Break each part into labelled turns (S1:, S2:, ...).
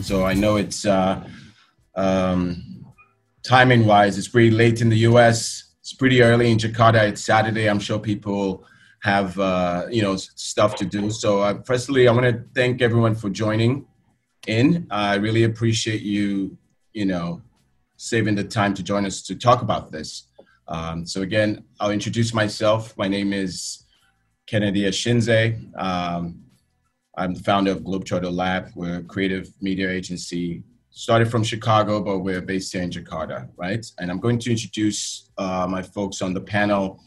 S1: So I know it's uh, um, timing wise, it's pretty late in the US. It's pretty early in Jakarta. It's Saturday. I'm sure people have uh, you know stuff to do. So uh, firstly, I want to thank everyone for joining in. I really appreciate you you know saving the time to join us to talk about this. Um, so again, I'll introduce myself. My name is Kennedy Ashinze. Um, I'm the founder of Globetrotter Lab. We're a creative media agency. Started from Chicago, but we're based here in Jakarta, right? And I'm going to introduce uh, my folks on the panel.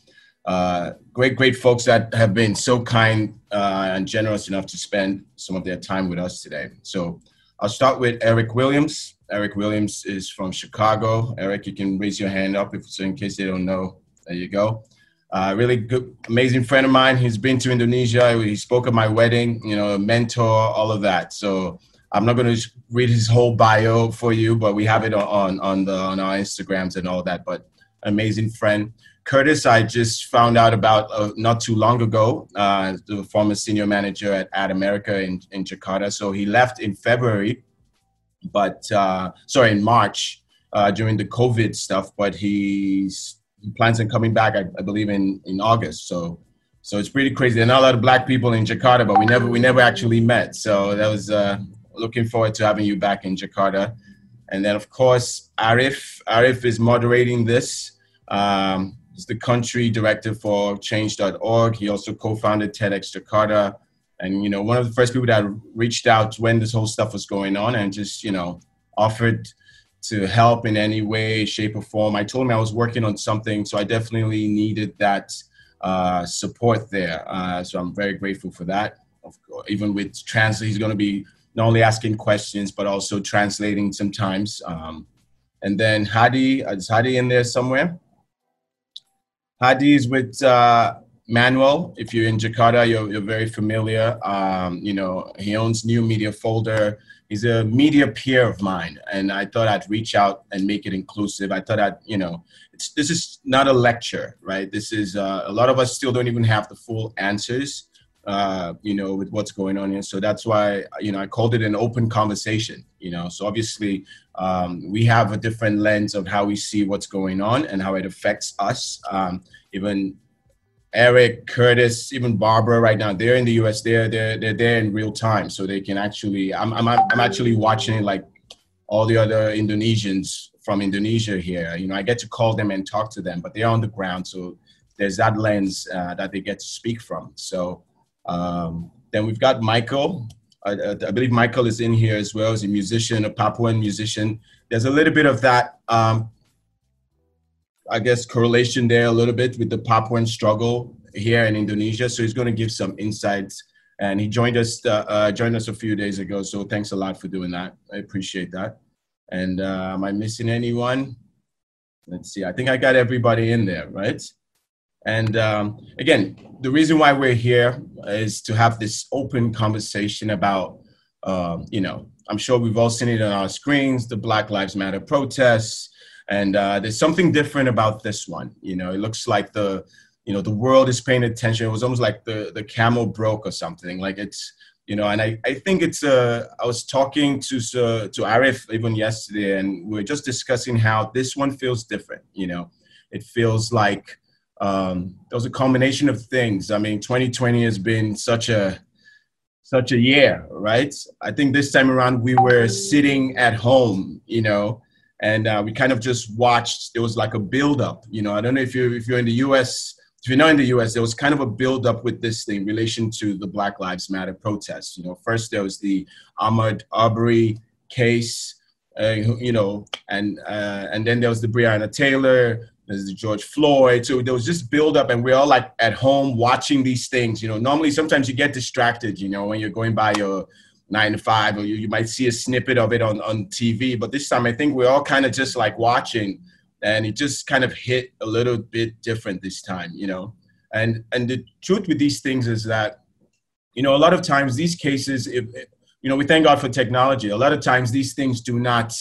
S1: Uh, great, great folks that have been so kind uh, and generous enough to spend some of their time with us today. So I'll start with Eric Williams. Eric Williams is from Chicago. Eric, you can raise your hand up if so in case they don't know. There you go. Uh, really good, amazing friend of mine. He's been to Indonesia. He spoke at my wedding. You know, mentor, all of that. So I'm not going to read his whole bio for you, but we have it on on the on our Instagrams and all that. But amazing friend. Curtis, I just found out about uh, not too long ago. Uh, the former senior manager at @america in, in Jakarta. So he left in February, but uh, sorry, in March uh, during the COVID stuff. But he's he plans on coming back, I, I, believe, in, in August. So so it's pretty crazy. There are not a lot of black people in Jakarta, but we never we never actually met. So that was uh, looking forward to having you back in Jakarta. And then of course Arif Arif is moderating this. Um, he's the country director for Change.org. He also co-founded TEDx Jakarta. And you know, one of the first people that reached out when this whole stuff was going on, and just you know offered to help in any way, shape, or form. I told him I was working on something, so I definitely needed that uh, support there. Uh, so I'm very grateful for that. Even with translate, he's going to be not only asking questions but also translating sometimes. Um, and then Hadi, is Hadi in there somewhere? Hadi is with uh, Manuel. If you're in Jakarta, you're, you're very familiar. Um, you know, he owns New Media Folder he's a media peer of mine and i thought i'd reach out and make it inclusive. I thought i'd you know this is not a lecture right? This is uh, a lot of us still don't even have the full answers uh, you know with what's going on here. So that's why you know i called it an open conversation you know? So obviously um, we have a different lens of how we see what's going on and how it affects us um, even Eric, Curtis, even Barbara right now, they're in the US. They're they're they're there in real time. So they can actually I'm I'm I'm actually watching like all the other Indonesians from Indonesia here. You know, I get to call them and talk to them, but they're on the ground. So there's that lens uh, that they get to speak from. So um, then we've got Michael. I, I, believe Michael is in here as well as a musician, a Papuan musician. There's a little bit of that um, I guess, correlation there a little bit with the Papuan struggle here in Indonesia. So he's going to give some insights. And he joined us uh, uh, joined us a few days ago. So thanks a lot for doing that. I appreciate that. And uh, am I missing anyone? Let's see. I think I got everybody in there, right? And um, again, the reason why we're here is to have this open conversation about, um, you know, I'm sure we've all seen it on our screens, the Black Lives Matter protests, and uh, there's something different about this one. You know, it looks like the, you know, the world is paying attention. It was almost like the the camel broke or something. Like it's, you know, and I, I think it's uh, I was talking to uh, to Arif even yesterday, and we are just discussing how this one feels different. You know, it feels like um, there was a combination of things. I mean, 2020 has been such a such a year, right? I think this time around we were sitting at home, you know, and uh, we kind of just watched. It was like a build-up. You know, I don't know if you if you're in the U.S. If you're not in the U.S., there was kind of a build-up with this thing in relation to the Black Lives Matter protests. You know, first there was the Ahmaud Arbery case. Uh, you know, and uh, and then there was the Breonna Taylor, there's the George Floyd. So there was just build up, and we're all like at home watching these things. You know, normally sometimes you get distracted. You know, when you're going by your nine to five, or you, you might see a snippet of it on, on TV. But this time, I think we're all kind of just like watching, and it just kind of hit a little bit different this time, you know. And and the truth with these things is that, you know, a lot of times these cases, if you know, we thank God for technology. A lot of times these things do not,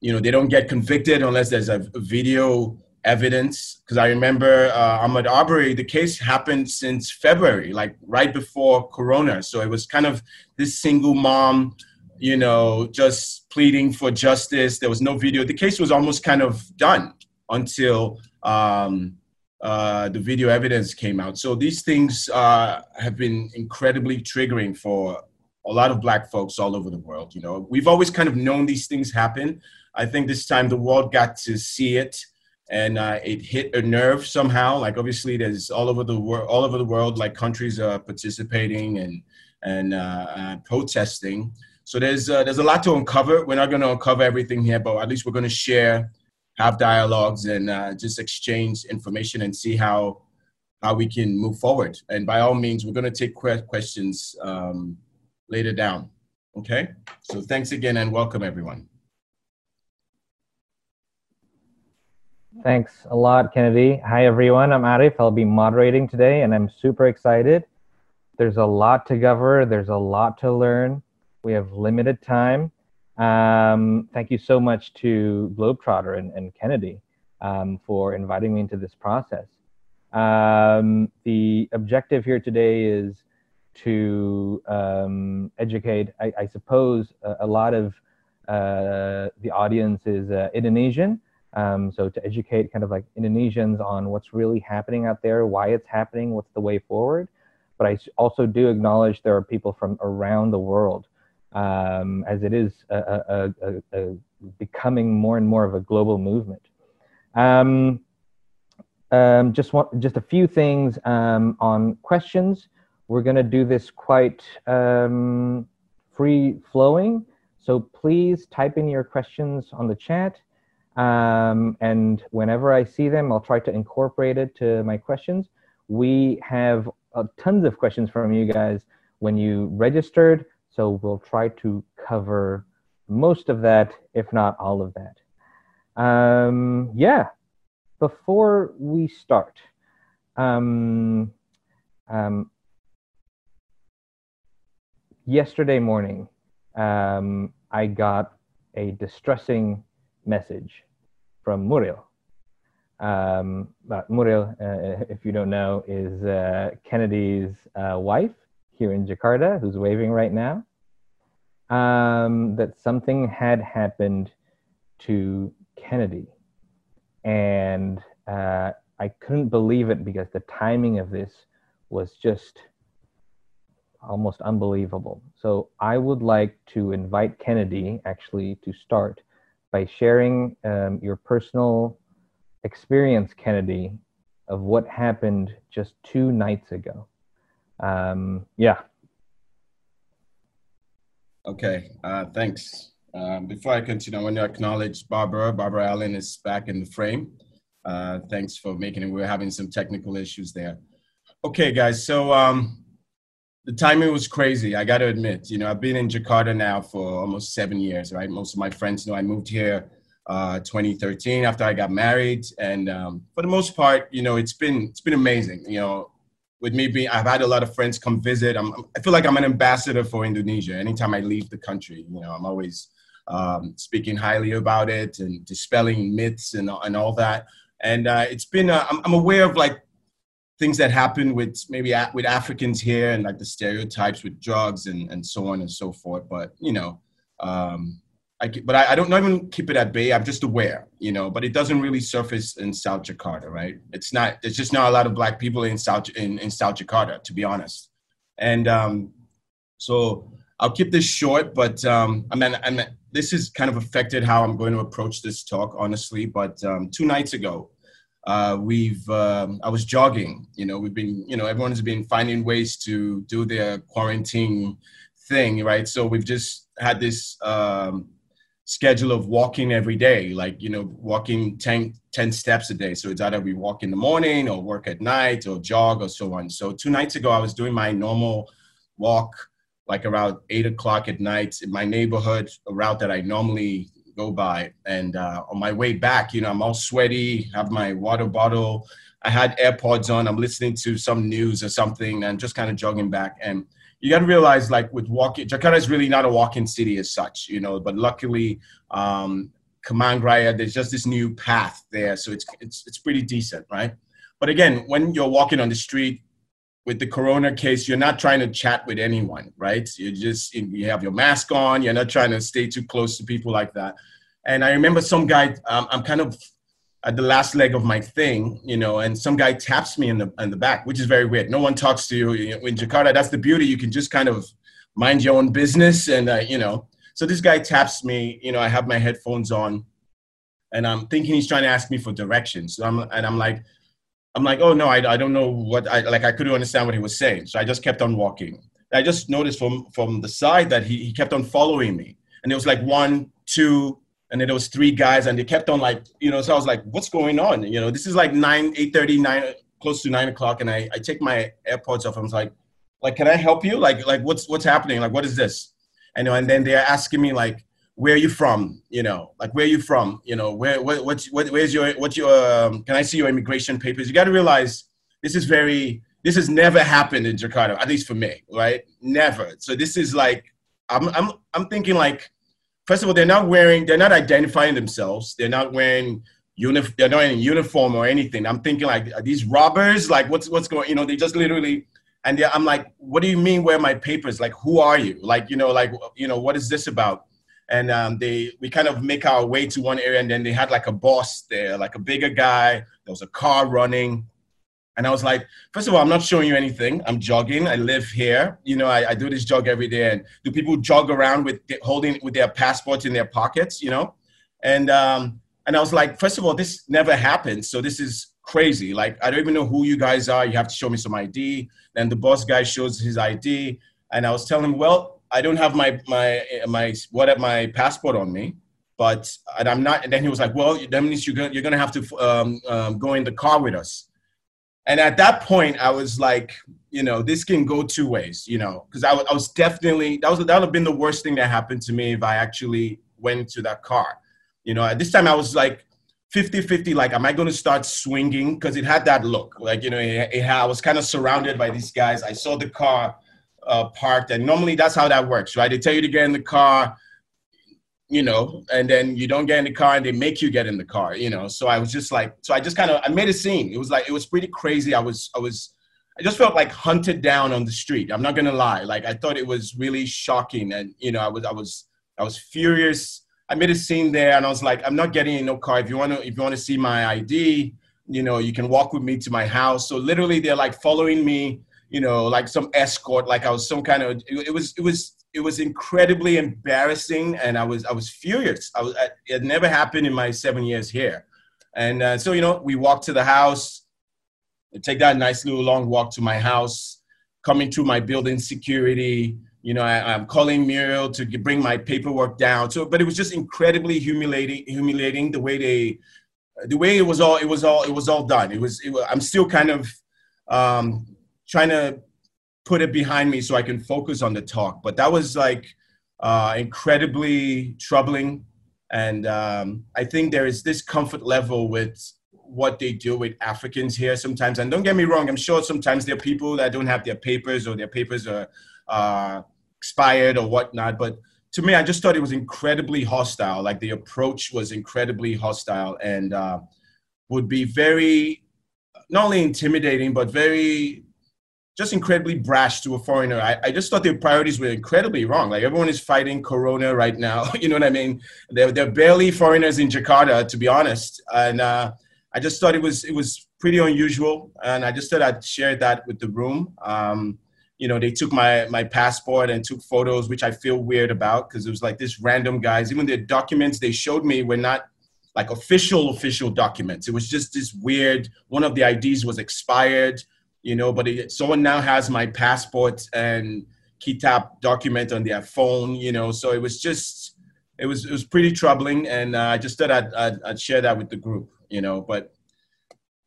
S1: you know, they don't get convicted unless there's a video evidence because I remember uh, Ahmaud Arbery, the case happened since February, like right before Corona. So it was kind of this single mom you know, just pleading for justice. There was no video. The case was almost kind of done until um, uh, the video evidence came out. So these things uh, have been incredibly triggering for a lot of black folks all over the world. You know, we've always kind of known these things happen. I think this time the world got to see it, and uh, it hit a nerve somehow. Like obviously, there's all over the world, all over the world, like countries are participating and and uh, uh, protesting. So there's uh, there's a lot to uncover. We're not going to uncover everything here, but at least we're going to share, have dialogues, and uh, just exchange information and see how how we can move forward. And by all means, we're going to take questions um, later down. Okay. So thanks again and welcome everyone.
S2: Thanks a lot, Kennedy. Hi, everyone. I'm Arif. I'll be moderating today, and I'm super excited. There's a lot to cover, there's a lot to learn. We have limited time. Um, thank you so much to Globetrotter and, and Kennedy um, for inviting me into this process. Um, the objective here today is to um, educate, I, I suppose, a, a, lot of uh, the audience is uh, Indonesian. Um, so to educate kind of like Indonesians on what's really happening out there, why it's happening, what's the way forward but I also do acknowledge there are people from around the world, um, as it is a, a, a, becoming more and more of a global movement. Um, um, just want, just a few things um, on questions. We're going to do this quite um, free flowing, so please type in your questions on the chat. Um, and whenever I see them, I'll try to incorporate it to my questions. We have uh, tons of questions from you guys when you registered. So we'll try to cover most of that, if not all of that. Um, yeah, before we start, um, um, yesterday morning, um, I got a distressing message from Muriel. Um, but Muriel, uh, if you don't know, is uh, Kennedy's uh, wife here in Jakarta, who's waving right now. Um, that something had happened to Kennedy. And uh, I couldn't believe it because the timing of this was just almost unbelievable. So I would like to invite Kennedy actually to start by sharing um, your personal experience, Kennedy, of what happened just two nights ago. Um, yeah.
S1: Okay, uh, thanks. Um, before I continue, I want to acknowledge Barbara. Barbara Allen is back in the frame. Uh, thanks for making it. We are having some technical issues there. Okay, guys, so um, the timing was crazy. I got to admit, you know, I've been in Jakarta now for almost seven years, right? Most of my friends know I moved here uh, 2013 after I got married. And um, for the most part, you know, it's been it's been amazing. You know, with me being, I've had a lot of friends come visit. I'm, I feel like I'm an ambassador for Indonesia. Anytime I leave the country, you know, I'm always um, speaking highly about it and dispelling myths and and all that. And uh, it's been, uh, I'm, I'm aware of like things that happen with maybe with Africans here and like the stereotypes with drugs and, and so on and so forth. But you know, um, I, but I, I, don't even keep it at bay. I'm just aware, you know. But it doesn't really surface in South Jakarta, right? It's not. There's just not a lot of black people in South in, in South Jakarta, to be honest. And um, so I'll keep this short. But um, I mean, I mean, this has kind of affected how I'm going to approach this talk, honestly. But um, two nights ago, uh, we've um, I was jogging. You know, we've been, you know, everyone's been finding ways to do their quarantine thing, right? So we've just had this um, schedule of walking every day, like, you know, walking 10, 10 steps a day. So it's either we walk in the morning or work at night or jog or so on. So two nights ago, I was doing my normal walk, like around eight o'clock at night in my neighborhood, a route that I normally go by. And uh, on my way back, you know, I'm all sweaty, have my water bottle. I had AirPods on. I'm listening to some news or something and just kind of jogging back. And you got to realize like with walking jakarta is really not a walking city as such you know but luckily um Kemang Raya, there's just this new path there so it's it's it's pretty decent right but again when you're walking on the street with the corona case, you're not trying to chat with anyone, right? You just you have your mask on. You're not trying to stay too close to people like that. And I remember some guy. Um, I'm kind of at the last leg of my thing, you know, and some guy taps me in the in the back, which is very weird. No one talks to you in Jakarta. That's the beauty. You can just kind of mind your own business, and uh, you know. So this guy taps me. You know, I have my headphones on, and I'm thinking he's trying to ask me for directions. So I'm and I'm like, I'm like, oh no, I, I don't know what I like. I couldn't understand what he was saying, so I just kept on walking. I just noticed from from the side that he, he kept on following me, and it was like one, two, and then there was three guys, and they kept on like, you know. So I was like, what's going on? You know, this is like nine, eight thirty, nine, close to nine o'clock, and I I take my AirPods off. I was like, like, can I help you? Like, like what's what's happening? Like, what is this? And and then they're asking me like, where are you from? You know, like where are you from? You know, where what what, where's your what's your um, can I see your immigration papers? You got to realize this is very this has never happened in Jakarta, at least for me, right? Never. So this is like I'm I'm I'm thinking like first of all they're not wearing they're not identifying themselves. They're not wearing uniform they're not in uniform or anything. I'm thinking like are these robbers? Like what's what's going? You know, they just literally and I'm like, what do you mean? Where my papers? Like, who are you? Like, you know, like, you know, what is this about? And um, they we kind of make our way to one area and then they had like a boss there like a bigger guy. There was a car running. And i was like first of all i'm not showing you anything. I'm jogging. I live here. You know i, I do this jog every day. And do people jog around with holding with their passports in their pockets you know? And um, and i was like first of all this never happened. So this is crazy. Like i don't even know who you guys are. You have to show me some id then the boss guy shows his id and i was telling him well I don't have my my my what my passport on me, but and I'm not. And then he was like, "Well, that means you're gonna you're gonna have to um, um, go in the car with us." And at that point, I was like, you know, this can go two ways, you know, because I, I was definitely that was that would have been the worst thing that happened to me if I actually went to that car. You know, at this time I was like 50 50 like am i going to start swinging because it had that look like you know it, it i was kind of surrounded by these guys i saw the car uh, parked. And normally that's how that works, right? They tell you to get in the car, you know, and then you don't get in the car and they make you get in the car, you know. So I was just like, so I just kind of, I made a scene. It was like, it was pretty crazy. I was, I was, I just felt like hunted down on the street. I'm not gonna lie. Like I thought it was really shocking, and you know, I was, I was, I was furious. I made a scene there, and I was like, I'm not getting in no car. If you wanna, if you wanna see my ID, you know, you can walk with me to my house. So literally, they're like following me you know, like some escort, like I was some kind of. It, it was it was it was incredibly embarrassing, and I was I was furious. I was it never happened in my seven years here, and uh, so you know, we walked to the house, take that nice little long walk to my house, coming to my building security. You know, I, am calling Muriel to bring my paperwork down. So, but it was just incredibly humiliating, humiliating the way they, the way it was all, it was all, it was all done. It was, it was I'm still kind of um, trying to put it behind me so I can focus on the talk. But that was like uh, incredibly troubling. And um, I think there is this comfort level with what they do with Africans here sometimes. And don't get me wrong, I'm sure sometimes there are people that don't have their papers or their papers are uh, expired or whatnot. But to me, I just thought it was incredibly hostile. Like the approach was incredibly hostile and uh, would be very, not only intimidating, but very just incredibly brash to a foreigner. I, I just thought their priorities were incredibly wrong. Like everyone is fighting Corona right now. you know what I mean? They're, they're barely foreigners in Jakarta, to be honest. And uh, I just thought it was it was pretty unusual, and I just thought I'd share that with the room. Um, you know, they took my my passport and took photos, which I feel weird about because it was like this random guys. Even the documents they showed me were not like official official documents. It was just this weird. One of the IDs was expired you know, but it, someone now has my passport and KITAS document on their phone, you know, so it was just, it was, it was pretty troubling. And uh, I just thought I'd, I'd, I'd, share that with the group, you know, but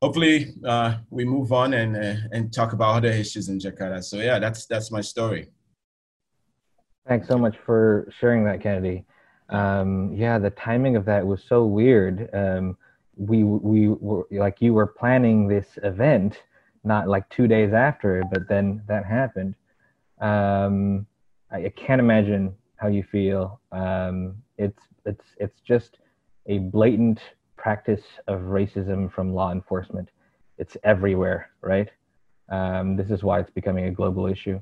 S1: hopefully uh, we move on and, uh, and talk about other issues in Jakarta. So yeah, that's, that's my story.
S2: Thanks so much for sharing that, Kennedy. Um, yeah, the timing of that was so weird. Um, we we were like you were planning this event not like two days after, but then that happened. Um, I, I, can't imagine how you feel. Um, it's it's it's just a blatant practice of racism from law enforcement. It's everywhere, right? Um, this is why it's becoming a global issue.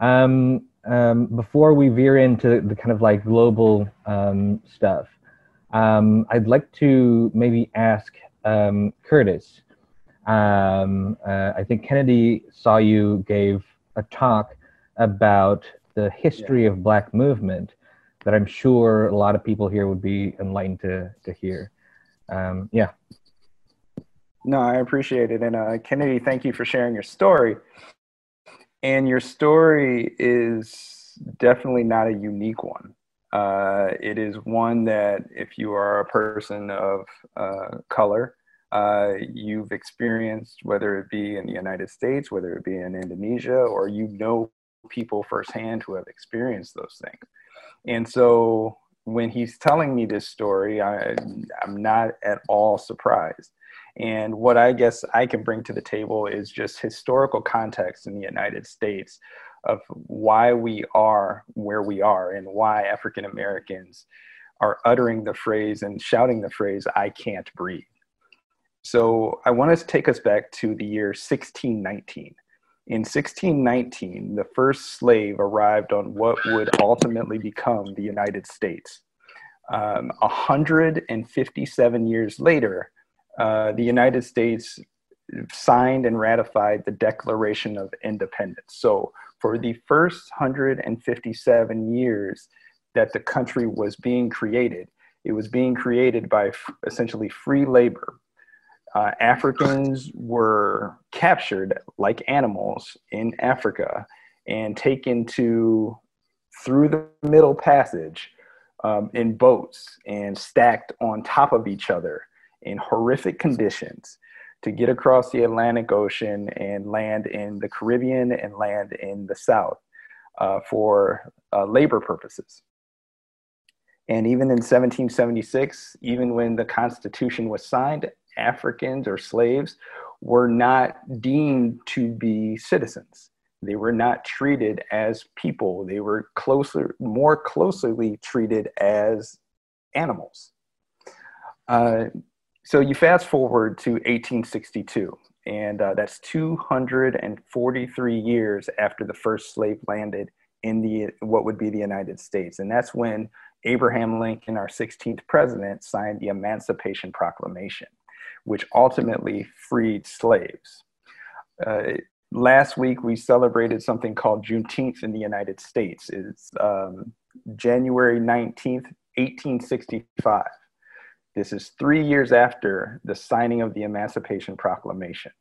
S2: Um, um, before we veer into the kind of like global um, stuff, I'd like to maybe ask Curtis. Um, uh, I think Kennedy saw you gave a talk about the history yeah. of Black movement that I'm sure a lot of people here would be enlightened to to hear. Um, yeah.
S3: No, I appreciate it, and uh, Kennedy, thank you for sharing your story. And your story is definitely not a unique one. Uh, it is one that, if you are a person of uh, color, uh, you've experienced, whether it be in the United States, whether it be in Indonesia, or you know people firsthand who have experienced those things. And so when he's telling me this story, I, I'm not at all surprised. And what I guess I can bring to the table is just historical context in the United States of why we are where we are and why African Americans are uttering the phrase and shouting the phrase, I can't breathe. So I want to take us back to the year 1619. In 1619, the first slave arrived on what would ultimately become the United States. Um, 157 years later, uh, the United States signed and ratified the Declaration of Independence. So, for the first 157 years that the country was being created, it was being created by f- essentially free labor uh, Africans were captured like animals in Africa and taken to through the Middle Passage um, in boats and stacked on top of each other in horrific conditions to get across the Atlantic Ocean and land in the Caribbean and land in the South uh, for uh, labor purposes. And even in 1776, even when the Constitution was signed, Africans or slaves were not deemed to be citizens. They were not treated as people. They were closer, more closely treated as animals. Uh, so you fast forward to 1862, and uh, that's 243 years after the first slave landed in the what would be the United States, and that's when Abraham Lincoln, our 16th president, signed the Emancipation Proclamation which ultimately freed slaves. Uh, last week, we celebrated something called Juneteenth in the United States. It's um, January 19th, 1865. This is three years after the signing of the Emancipation Proclamation.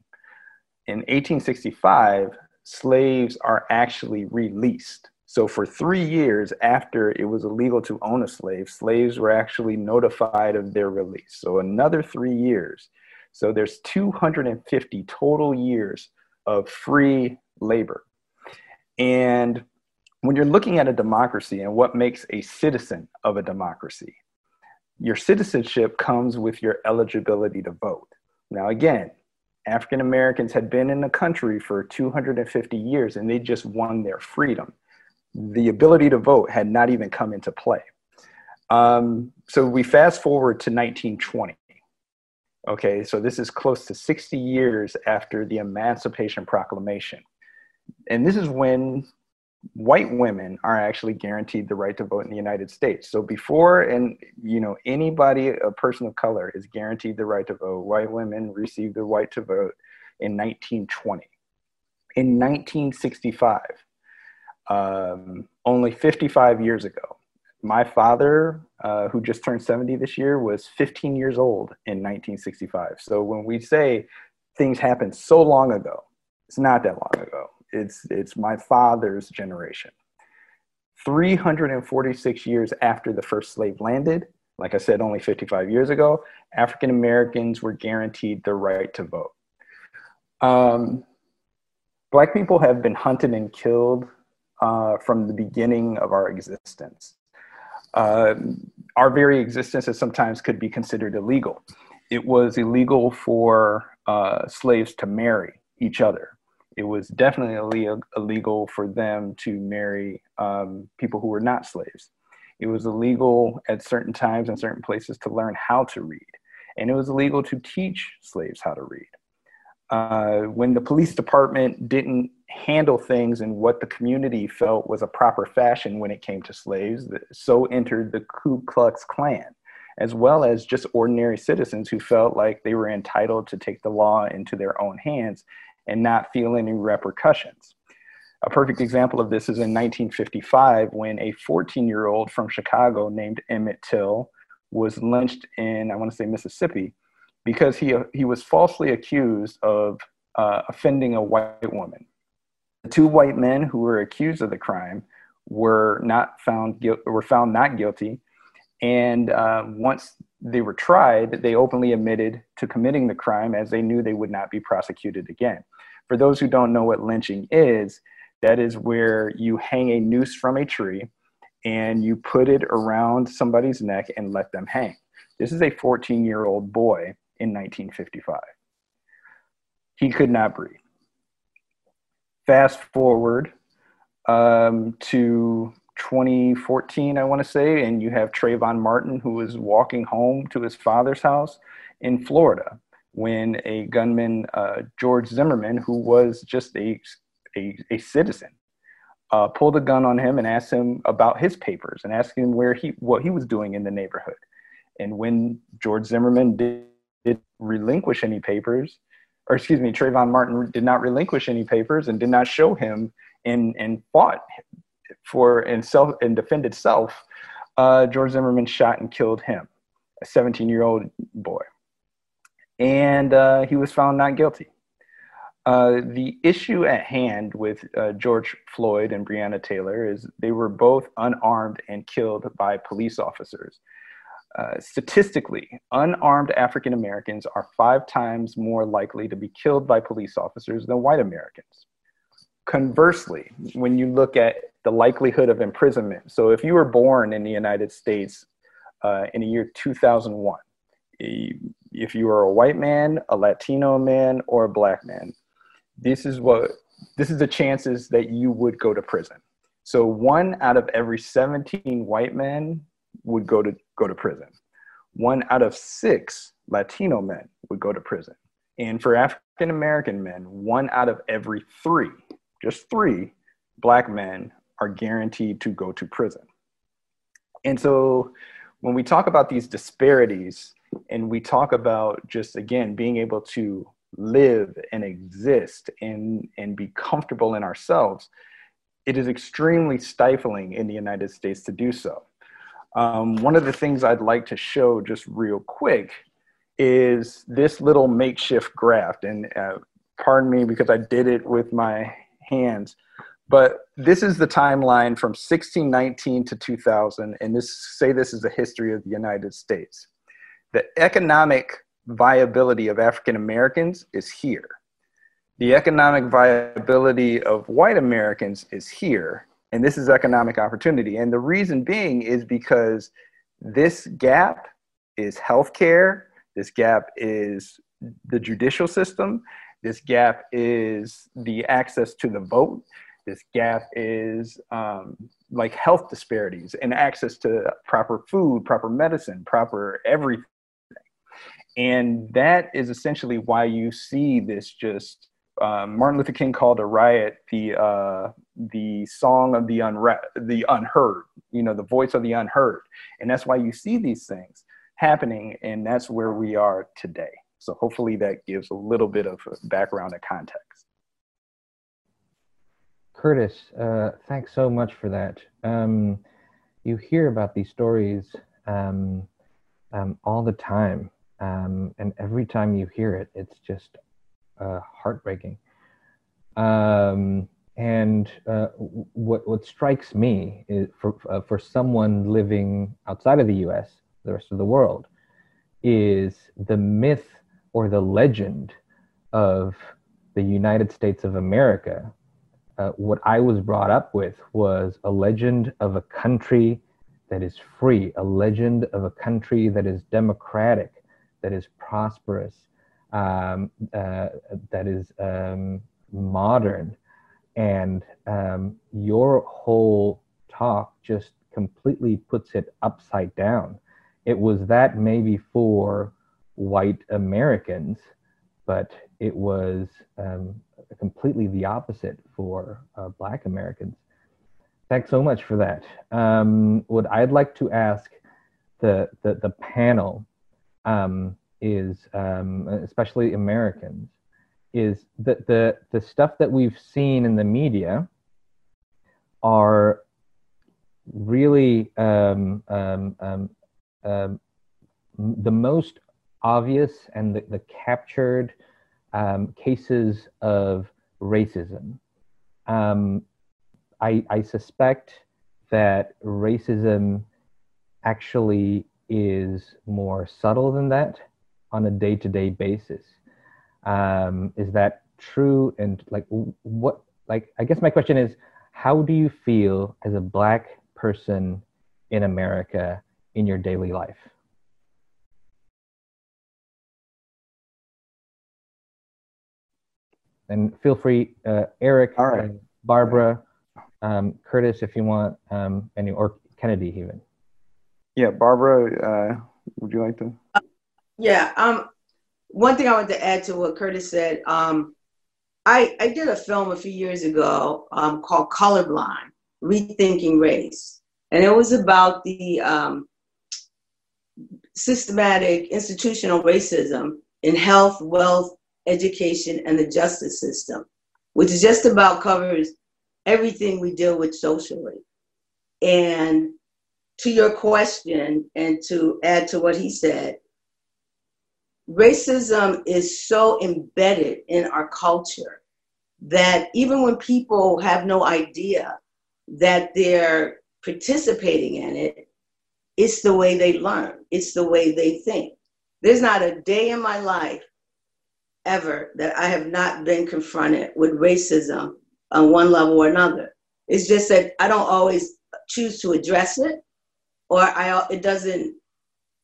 S3: In 1865, slaves are actually released. So, for three years after it was illegal to own a slave, slaves were actually notified of their release. So, another three years. So, there's 250 total years of free labor. And when you're looking at a democracy and what makes a citizen of a democracy, your citizenship comes with your eligibility to vote. Now, again, African Americans had been in the country for 250 years and they just won their freedom the ability to vote had not even come into play. Um, so we fast forward to 1920. Okay, so this is close to 60 years after the Emancipation Proclamation. And this is when white women are actually guaranteed the right to vote in the United States. So before and you know anybody a person of color is guaranteed the right to vote, white women received the right to vote in 1920. In 1965, um, only 55 years ago. My father, uh, who just turned 70 this year, was 15 years old in 1965. So when we say things happened so long ago, it's not that long ago. It's, it's my father's generation. 346 years after the first slave landed, like I said, only 55 years ago, African Americans were guaranteed the right to vote. Um, black people have been hunted and killed uh, from the beginning of our existence. Uh, our very existence is sometimes could be considered illegal. It was illegal for uh, slaves to marry each other. It was definitely illegal for them to marry um, people who were not slaves. It was illegal at certain times and certain places to learn how to read. And it was illegal to teach slaves how to read. uh, when the police department didn't handle things in what the community felt was a proper fashion when it came to slaves, so entered the Ku Klux Klan, as well as just ordinary citizens who felt like they were entitled to take the law into their own hands and not feel any repercussions. A perfect example of this is in 1955 when a 14 year old from Chicago named Emmett Till was lynched in, I want to say, Mississippi because he, he was falsely accused of uh, offending a white woman. The two white men who were accused of the crime were not found guilty, were found not guilty, and uh, once they were tried, they openly admitted to committing the crime as they knew they would not be prosecuted again. For those who don't know what lynching is, that is where you hang a noose from a tree and you put it around somebody's neck and let them hang. This is a 14 year old boy in 1955. He could not breathe. Fast forward um, to 2014, I want to say, and you have Trayvon Martin who was walking home to his father's house in Florida when a gunman, uh, George Zimmerman, who was just a, a, a citizen, uh, pulled a gun on him and asked him about his papers and asked him where he what he was doing in the neighborhood. And when George Zimmerman did did relinquish any papers, or excuse me, Trayvon Martin did not relinquish any papers and did not show him and and fought for and self and defended self. Uh, George Zimmerman shot and killed him, a 17 year old boy, and uh, he was found not guilty. Uh, the issue at hand with uh, George Floyd and Breonna Taylor is they were both unarmed and killed by police officers. Uh, statistically, unarmed African Americans are five times more likely to be killed by police officers than white Americans. Conversely, when you look at the likelihood of imprisonment, so if you were born in the United States uh, in the year 2001, if you are a white man, a Latino man, or a black man, this is what this is the chances that you would go to prison. So one out of every 17 white men would go to go to prison. One out of six Latino men would go to prison. And for African American men, one out of every three, just three black men are guaranteed to go to prison. And so when we talk about these disparities and we talk about just again being able to live and exist and and be comfortable in ourselves it is extremely stifling in the united states to do so um, one of the things I'd like to show just real quick is this little makeshift graft. And uh, pardon me because I did it with my hands, but this is the timeline from 1619 to 2000. And this say this is the history of the United States. The economic viability of African Americans is here. The economic viability of white Americans is here and this is economic opportunity. And the reason being is because this gap is healthcare, this gap is the judicial system, this gap is the access to the vote, this gap is um, like health disparities and access to proper food, proper medicine, proper everything. And that is essentially why you see this just um, Martin Luther King called a riot the uh, the song of the unre- the unheard, you know, the voice of the unheard, and that's why you see these things happening, and that's where we are today. So hopefully that gives a little bit of background and context.
S2: Curtis, uh, thanks so much for that. Um, you hear about these stories um, um, all the time, um, and every time you hear it, it's just uh, heartbreaking. Um, and uh, what what strikes me is for uh, for someone living outside of the U.S., the rest of the world, is the myth or the legend of the United States of America. Uh, what I was brought up with was a legend of a country that is free, a legend of a country that is democratic, that is prosperous, um, uh, that is um, modern. And um, your whole talk just completely puts it upside down. It was that maybe for white Americans, but it was um, completely the opposite for uh, Black Americans. Thanks so much for that. Um, what I'd like to ask the the, the panel um, is, um, especially Americans, is that the the stuff that we've seen in the media are really um, um, um, um the most obvious and the, the captured um, cases of racism. I, I suspect that racism actually is more subtle than that on a day-to-day basis. Um, is that true? And like, what? Like, I guess my question is, how do you feel as a black person in America in your daily life? And feel free, uh, Eric,
S3: right.
S2: Barbara, um, Curtis, if you want, um, any, or Kennedy even.
S3: Yeah, Barbara, uh, would you like to?
S4: Yeah. Um, one thing I want to add to what Curtis said. Um, I, I did a film a few years ago um, called Colorblind, Rethinking Race. And it was about the um, systematic institutional racism in health, wealth, education, and the justice system, which just about covers everything we deal with socially. And to your question, and to add to what he said, racism is so embedded in our culture that even when people have no idea that they're participating in it, it's the way they learn, it's the way they think. There's not a day in my life ever that I have not been confronted with racism on one level or another. It's just that I don't always choose to address it, or I it doesn't.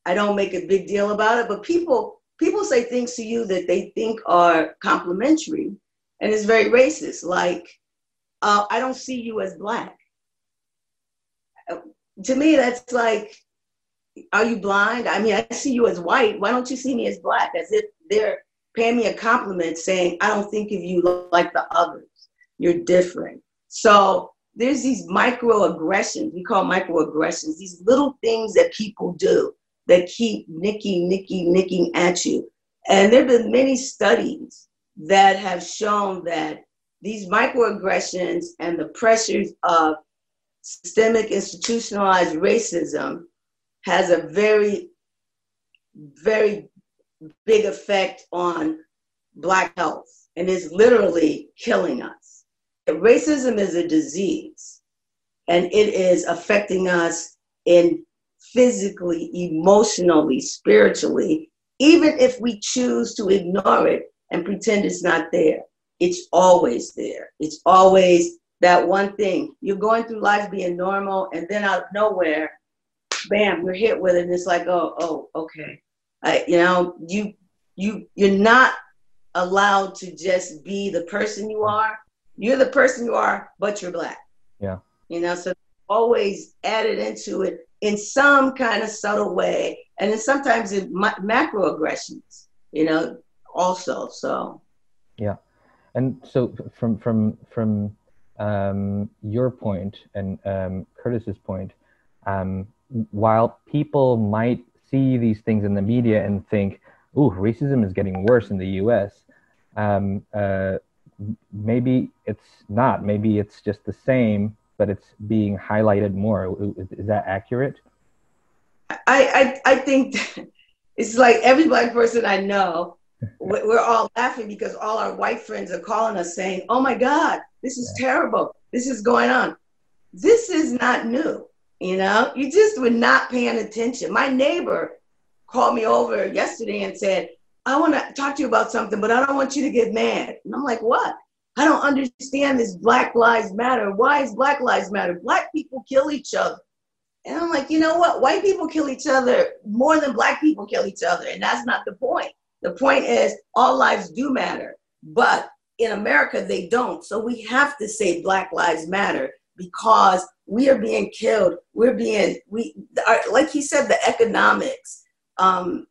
S4: I don't make a big deal about it. But people people say things to you that they think are complimentary, and it's very racist. Like, uh, I don't see you as black. To me, that's like, are you blind? I mean, I see you as white. Why don't you see me as black? As if they're paying me a compliment saying, I don't think of you like the others. You're different. So there's these microaggressions, we call microaggressions, these little things that people do that keep nicking, nicking, nicking at you. And there have been many studies that have shown that these microaggressions and the pressures of systemic institutionalized racism has a very, very big effect on Black health and is literally killing us. Racism is a disease and it is affecting us in physically, emotionally, spiritually, even if we choose to ignore it and pretend it's not there. It's always there. It's always that one thing. You're going through life being normal, and then out of nowhere, bam, we're hit with it, and it's like, oh, oh, okay. I, you know, you you you're not allowed to just be the person you are. You're the person you are, but you're black.
S2: Yeah.
S4: You know, so always added into it in some kind of subtle way, and then sometimes in ma- macroaggressions. You know, also. So.
S2: Yeah, and so from from from um, your point and um, Curtis's point, um, while people might see these things in the media and think, "Ooh, racism is getting worse in the U.S." Um, uh, maybe it's not. Maybe it's just the same, but it's being highlighted more. Is that accurate?
S4: I I, I think it's like every black person I know. We're all laughing because all our white friends are calling us saying, "Oh my God, this is terrible. This is going on." This is not new. You know, you just were not paying attention. My neighbor called me over yesterday and said, I want to talk to you about something, but I don't want you to get mad. And I'm like, what? I don't understand this Black Lives Matter. Why is Black Lives Matter? Black people kill each other. And I'm like, you know what? White people kill each other more than black people kill each other. And that's not the point. The point is all lives do matter. But in America, they don't. So we have to say Black Lives Matter because we are being killed. We're being we are, like he said, the economics um,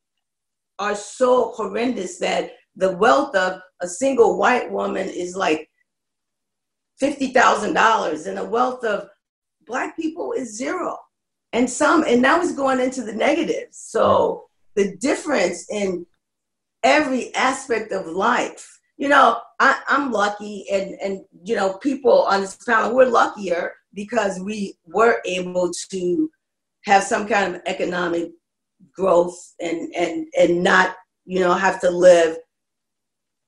S4: are so horrendous that the wealth of a single white woman is like $50,000 and the wealth of black people is zero. And some, and now it's going into the negatives. So the difference in every aspect of life, you know, I, am lucky and, and, you know, people on this panel, we're luckier because we were able to have some kind of economic growth and, and, and not, you know, have to live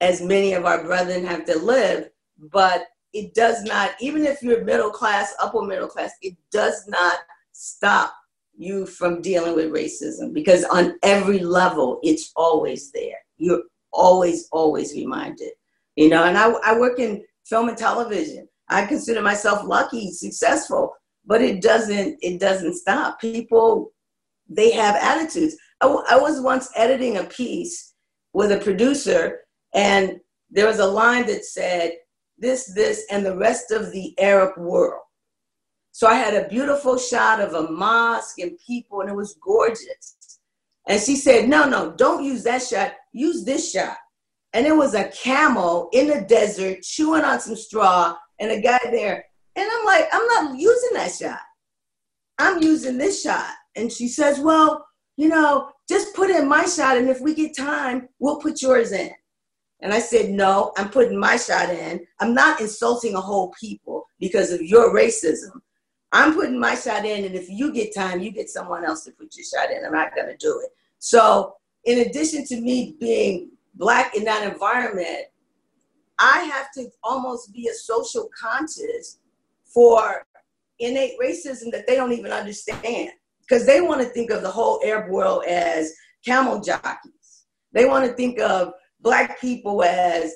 S4: as many of our brethren have to live. But it does not, even if you're middle class, upper middle class, it does not stop you from dealing with racism because on every level, it's always there. You're always, always reminded, you know. And I, I work in film and television. I consider myself lucky, successful, but it doesn't, it doesn't stop. People, they have attitudes. I, I was once editing a piece with a producer, and there was a line that said, this, this, and the rest of the Arab world. So I had a beautiful shot of a mosque and people, and it was gorgeous. And she said, No, no, don't use that shot, use this shot. And it was a camel in the desert chewing on some straw, and a guy there. And I'm like, I'm not using that shot. I'm using this shot. And she says, Well, you know, just put in my shot, and if we get time, we'll put yours in. And I said, no, I'm putting my shot in. I'm not insulting a whole people because of your racism. I'm putting my shot in, and if you get time, you get someone else to put your shot in. I'm not going to do it. So, in addition to me being black in that environment, I have to almost be a social conscious for innate racism that they don't even understand because they want to think of the whole Arab world as camel jockeys. They want to think of black people as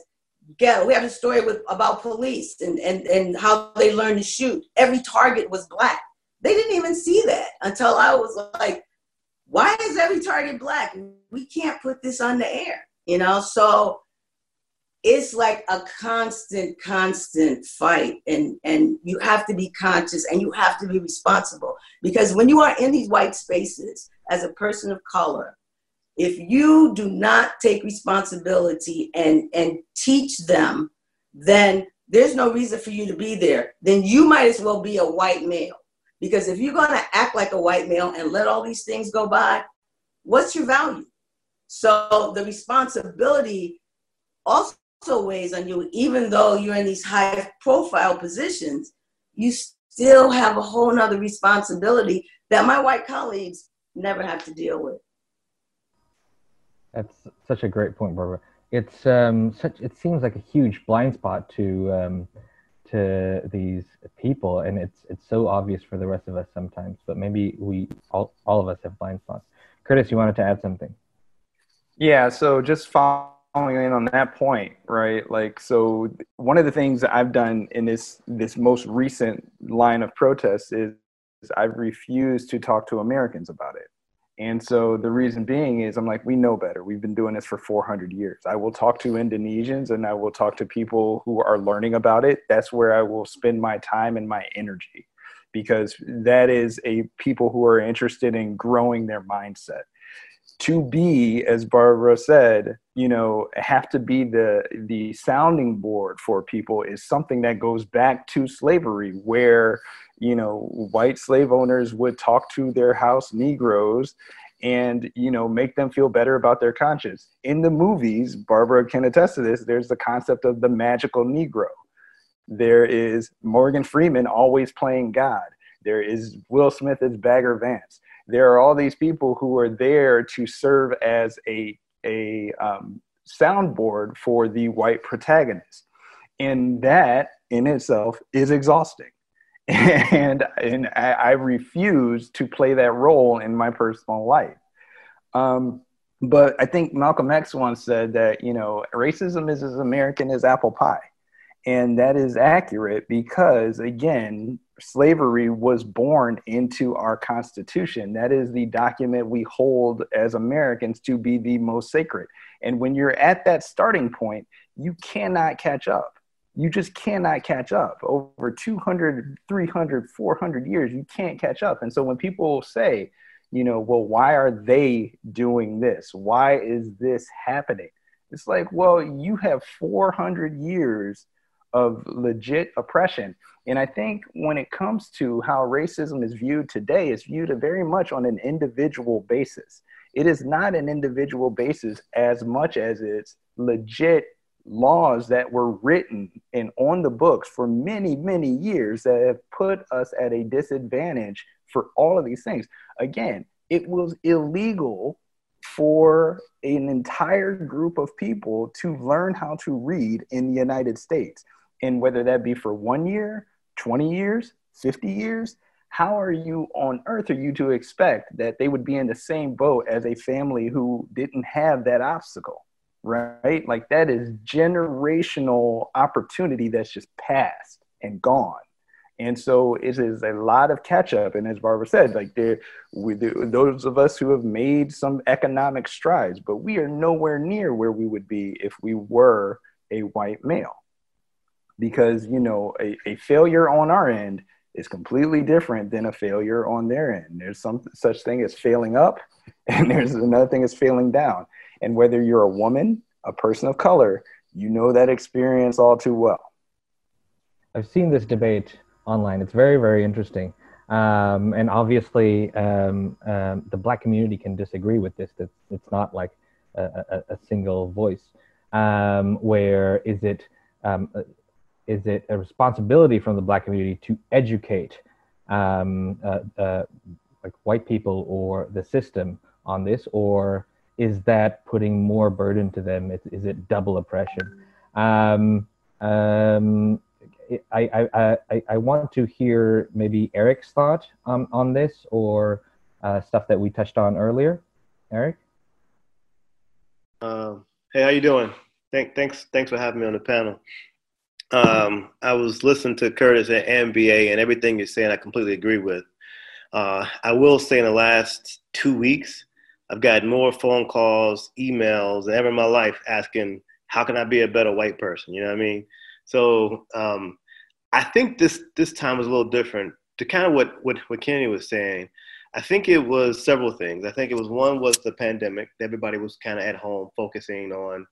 S4: ghetto. We have a story with about police and, and, and how they learned to shoot. Every target was black. They didn't even see that until I was like, why is every target black? We can't put this on the air, you know? So it's like a constant, constant fight. And, and you have to be conscious and you have to be responsible. Because when you are in these white spaces as a person of color, if you do not take responsibility and and teach them then there's no reason for you to be there. Then you might as well be a white male. Because if you're going to act like a white male and let all these things go by what's your value? So the responsibility also weighs on you. Even though you're in these high profile positions you still have a whole nother responsibility that my white colleagues never have to deal with
S2: that's such a great point, Barbara. It's um, such. It seems like a huge blind spot to um, to these people, and it's it's so obvious for the rest of us sometimes. But maybe we all all of us have blind spots. Curtis, you wanted to add something?
S3: Yeah. So just following in on that point, right? Like, so one of the things that I've done in this this most recent line of protests is, is I've refused to talk to Americans about it. And so the reason being is I'm like, we know better. We've been doing this for 400 years. I will talk to Indonesians and I will talk to people who are learning about it. That's where I will spend my time and my energy because that is a people who are interested in growing their mindset. To be, as Barbara said, you know, have to be the the sounding board for people is something that goes back to slavery, where you know white slave owners would talk to their house negroes and you know make them feel better about their conscience. In the movies barbara can attest to this there's the concept of the magical negro. There is morgan freeman always playing god. There is will smith as bagger vance. There are all these people who are there to serve as a a um, soundboard for the white protagonist. And that in itself is exhausting and and I, I, refuse to play that role in my personal life. Um, but I think Malcolm X once said that you know racism is as American as apple pie, and that is accurate because again, slavery was born into our Constitution. That is the document we hold as Americans to be the most sacred. And when you're at that starting point, you cannot catch up you just cannot catch up over 200 300 400 years you can't catch up and so when people say you know well why are they doing this why is this happening It's like, well, you have 400 years of legit oppression. And I think when it comes to how racism is viewed today, it's viewed very much on an individual basis. It is not an individual basis as much as it's legit laws that were written and on the books for many, many years that have put us at a disadvantage for all of these things. Again, it was illegal for an entire group of people to learn how to read in the United States. And whether that be for one year, 20 years, 50 years, how are you on earth are you to expect that they would be in the same boat as a family who didn't have that obstacle? Right? Like that is generational opportunity that's just passed and gone. And so it is a lot of catch up. And as Barbara said, like there, we, those of us who have made some economic strides, but we are nowhere near where we would be if we were a white male. Because, you know, a, a failure on our end is completely different than a failure on their end. There's some such thing as failing up, and there's another thing as failing down. And whether you're a woman, a person of color, you know that experience all too well.
S2: I've seen this debate online. It's very, very interesting. Um, and obviously, um, um, the black community can disagree with this. That it's not like a, a, a single voice. Um, where is it? Um, is it a responsibility from the black community to educate um, uh, uh, like white people or the system on this, or is that putting more burden to them? Is, is it double oppression? Um, um, I, I, I, I want to hear maybe Eric's thought um, on this or uh, stuff that we touched on earlier. Eric?
S5: Um, hey, how you doing? Thank, thanks, thanks for having me on the panel. Um, I was listening to Curtis at MBA, and everything you're saying, I completely agree with. Uh, I will say in the last two weeks, I've gotten more phone calls, emails than ever in my life asking, how can I be a better white person? You know what I mean? So um, I think this this time was a little different. To kind of what what what Kenny was saying, I think it was several things. I think it was one was the pandemic. Everybody was kind of at home focusing on,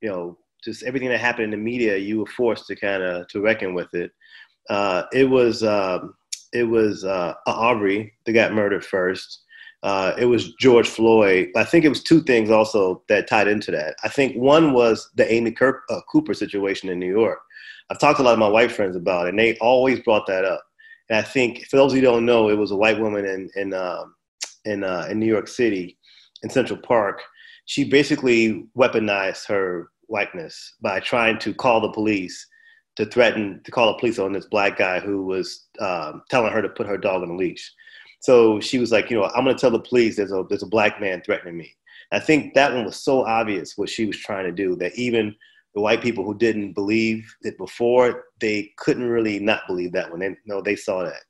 S5: you know, just everything that happened in the media. You were forced to kind of to reckon with it. Uh, it was um, it was uh, Arbery that got murdered first. Uh, it was George Floyd. I think it was two things also that tied into that. I think one was the Amy Kirk, uh, Cooper situation in New York. I've talked to a lot of my white friends about it, and they always brought that up. And I think for those who don't know, it was a white woman in in um, in, uh, in New York City, in Central Park. She basically weaponized her whiteness by trying to call the police to threaten to call the police on this black guy who was um, telling her to put her dog on a leash. So she was like, you know, I'm to tell the police there's a there's a black man threatening me. I think that one was so obvious what she was trying to do that even the white people who didn't believe it before, they couldn't really not believe that one. They, no, they saw that.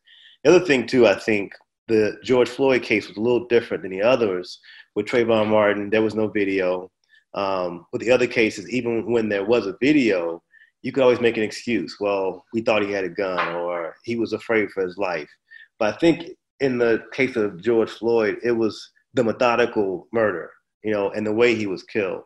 S5: The other thing too, I think the George Floyd case was a little different than the others. With Trayvon Martin, there was no video. Um, with the other cases, even when there was a video, you could always make an excuse. Well, we thought he had a gun or he was afraid for his life. But I think in the case of George Floyd, it was the methodical murder, you know, and the way he was killed.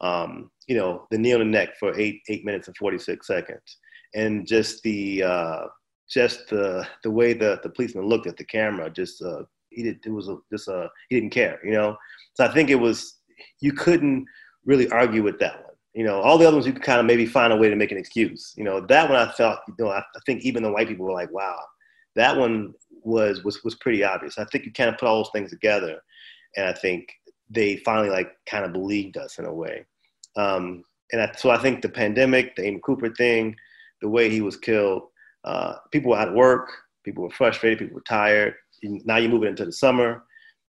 S5: Um, you know, the knee on the neck for eight eight minutes and forty six seconds, and just the uh, just the the way the the policeman looked at the camera, just uh, he did it was a, just uh he didn't care, you know. So I think it was you couldn't really argue with that one. You know, all the other ones you could kind of maybe find a way to make an excuse. You know, that one I felt, you know, I, I think even the white people were like, wow, that one was was was pretty obvious. I think you kind of put all those things together, and I think they finally like kind of believed us in a way. Um, and I, so I think the pandemic, the Amy Cooper thing, the way he was killed, uh, people were out of work, people were frustrated, people were tired. Now you're moving into the summer,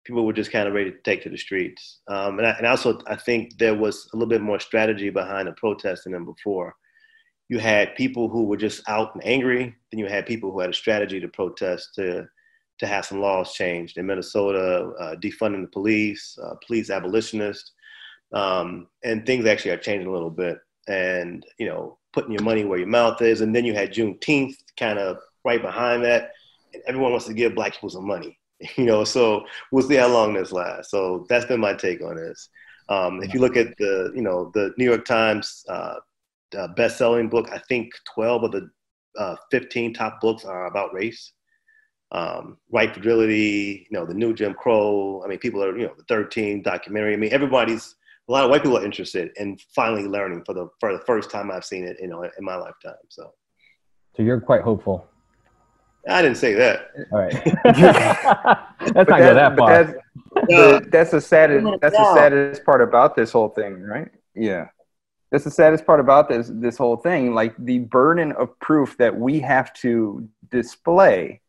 S5: people were just kind of ready to take to the streets. Um, and, I, and also, I think there was a little bit more strategy behind the protesting than before. You had people who were just out and angry, then you had people who had a strategy to protest to to have some laws changed in Minnesota, uh, defunding the police, uh, police abolitionists, um, and things actually are changing a little bit. And you know, putting your money where your mouth is. And then you had Juneteenth kind of right behind that. And everyone wants to give black people some money, you know. So we'll see how long this lasts. So that's been my take on this. Um, if you look at the, you know, the New York Times uh, uh, best-selling book, I think 12 of the uh, 15 top books are about race. Um, White Fragility, you know, the new Jim Crow. I mean, people are, you know, the 13 documentary. I mean, everybody's a lot of white people are interested in finally learning for the for the first time I've seen it, you know, in my lifetime. So,
S2: so you're quite hopeful.
S5: I didn't say that.
S2: All right. Let's not go that far.
S3: That's, the, that's the saddest. That's the saddest part about this whole thing, right? Yeah, that's the saddest part about this this whole thing. Like the burden of proof that we have to display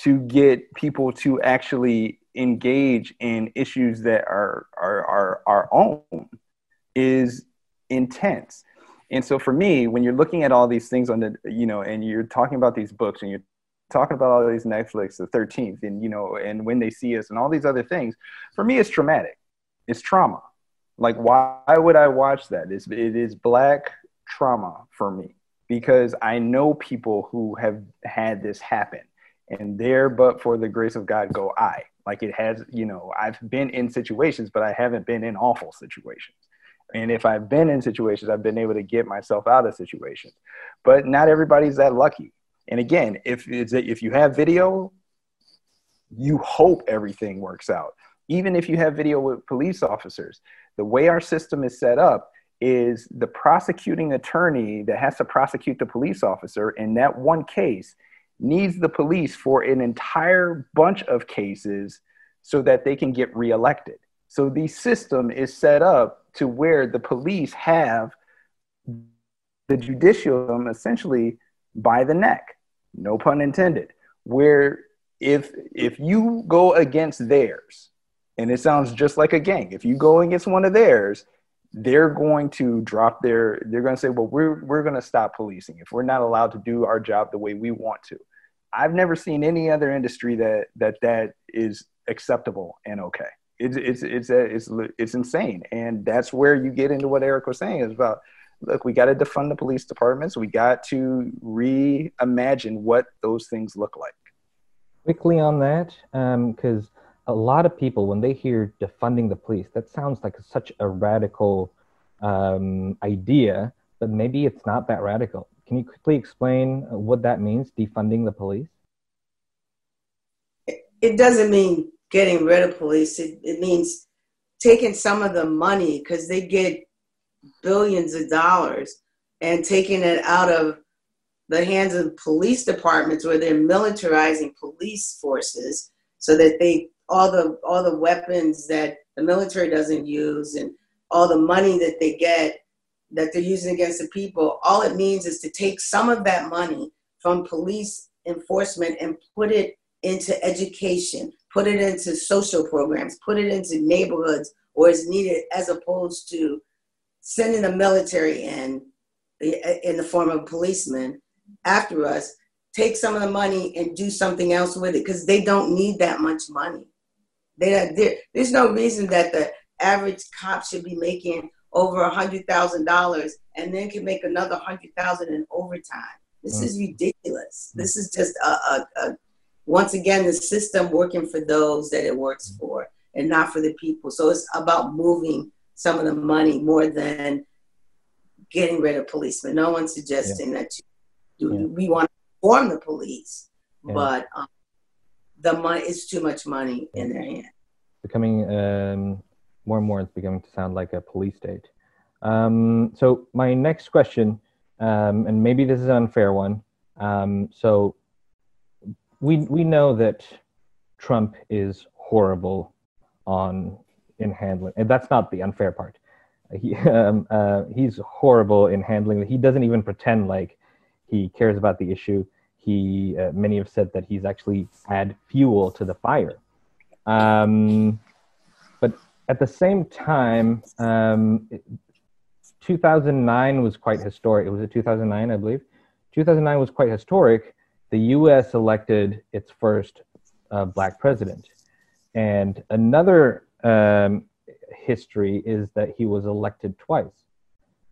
S3: to get people to actually engage in issues that are are are our own is intense. And so for me, when you're looking at all these things on the, you know, and you're talking about these books and you're talking about all these Netflix, the 13th, and you know, and when they see us and all these other things, for me, it's traumatic. It's trauma. Like, why would I watch that? It's, it is black trauma for me because I know people who have had this happen, and there, but for the grace of God, go I. Like it has, you know, I've been in situations, but I haven't been in awful situations. And if I've been in situations, I've been able to get myself out of situations. But not everybody's that lucky. And again, if if you have video, you hope everything works out. Even if you have video with police officers, the way our system is set up is the prosecuting attorney that has to prosecute the police officer in that one case needs the police for an entire bunch of cases so that they can get reelected. So the system is set up to where the police have the judicial essentially by the neck no pun intended, where if if you go against theirs, and it sounds just like a gang, if you go against one of theirs, they're going to drop their they're going to say, well, we're we're going to stop policing if we're not allowed to do our job the way we want to. I've never seen any other industry that that that is acceptable and okay. It's it's it's it's it's insane, and that's where you get into what Eric was saying is about look, we got to defund the police departments. We got to reimagine what those things look like.
S2: Quickly on that, because um, a lot of people, when they hear defunding the police, that sounds like such a radical um, idea, but maybe it's not that radical. Can you quickly explain what that means, defunding the police?
S4: It doesn't mean getting rid of police. It, it means taking some of the money because they get billions of dollars and taking it out of the hands of police departments where they're militarizing police forces so that they all the all the weapons that the military doesn't use and all the money that they get that they're using against the people all it means is to take some of that money from police enforcement and put it into education put it into social programs put it into neighborhoods where it's needed as opposed to sending the military in in the form of policemen after us take some of the money and do something else with it because they don't need that much money they, there's no reason that the average cop should be making over a hundred thousand dollars and then can make another hundred thousand in overtime this is ridiculous this is just a, a, a once again the system working for those that it works for and not for the people so it's about moving some of the money more than getting rid of policemen. No one's suggesting yeah. that you, yeah. we want to form the police, yeah. but um, the money is too much money in their hands.
S2: Becoming um, more and more, it's beginning to sound like a police state. Um, so my next question, um, and maybe this is an unfair one. Um, so we we know that Trump is horrible on in handling, and that's not the unfair part. He um, uh, he's horrible in handling. He doesn't even pretend like he cares about the issue. He uh, many have said that he's actually add fuel to the fire. Um, but at the same time, um, 2009 was quite historic. It was a 2009, I believe. 2009 was quite historic. The U.S. elected its first uh, black president, and another um, history is that he was elected twice.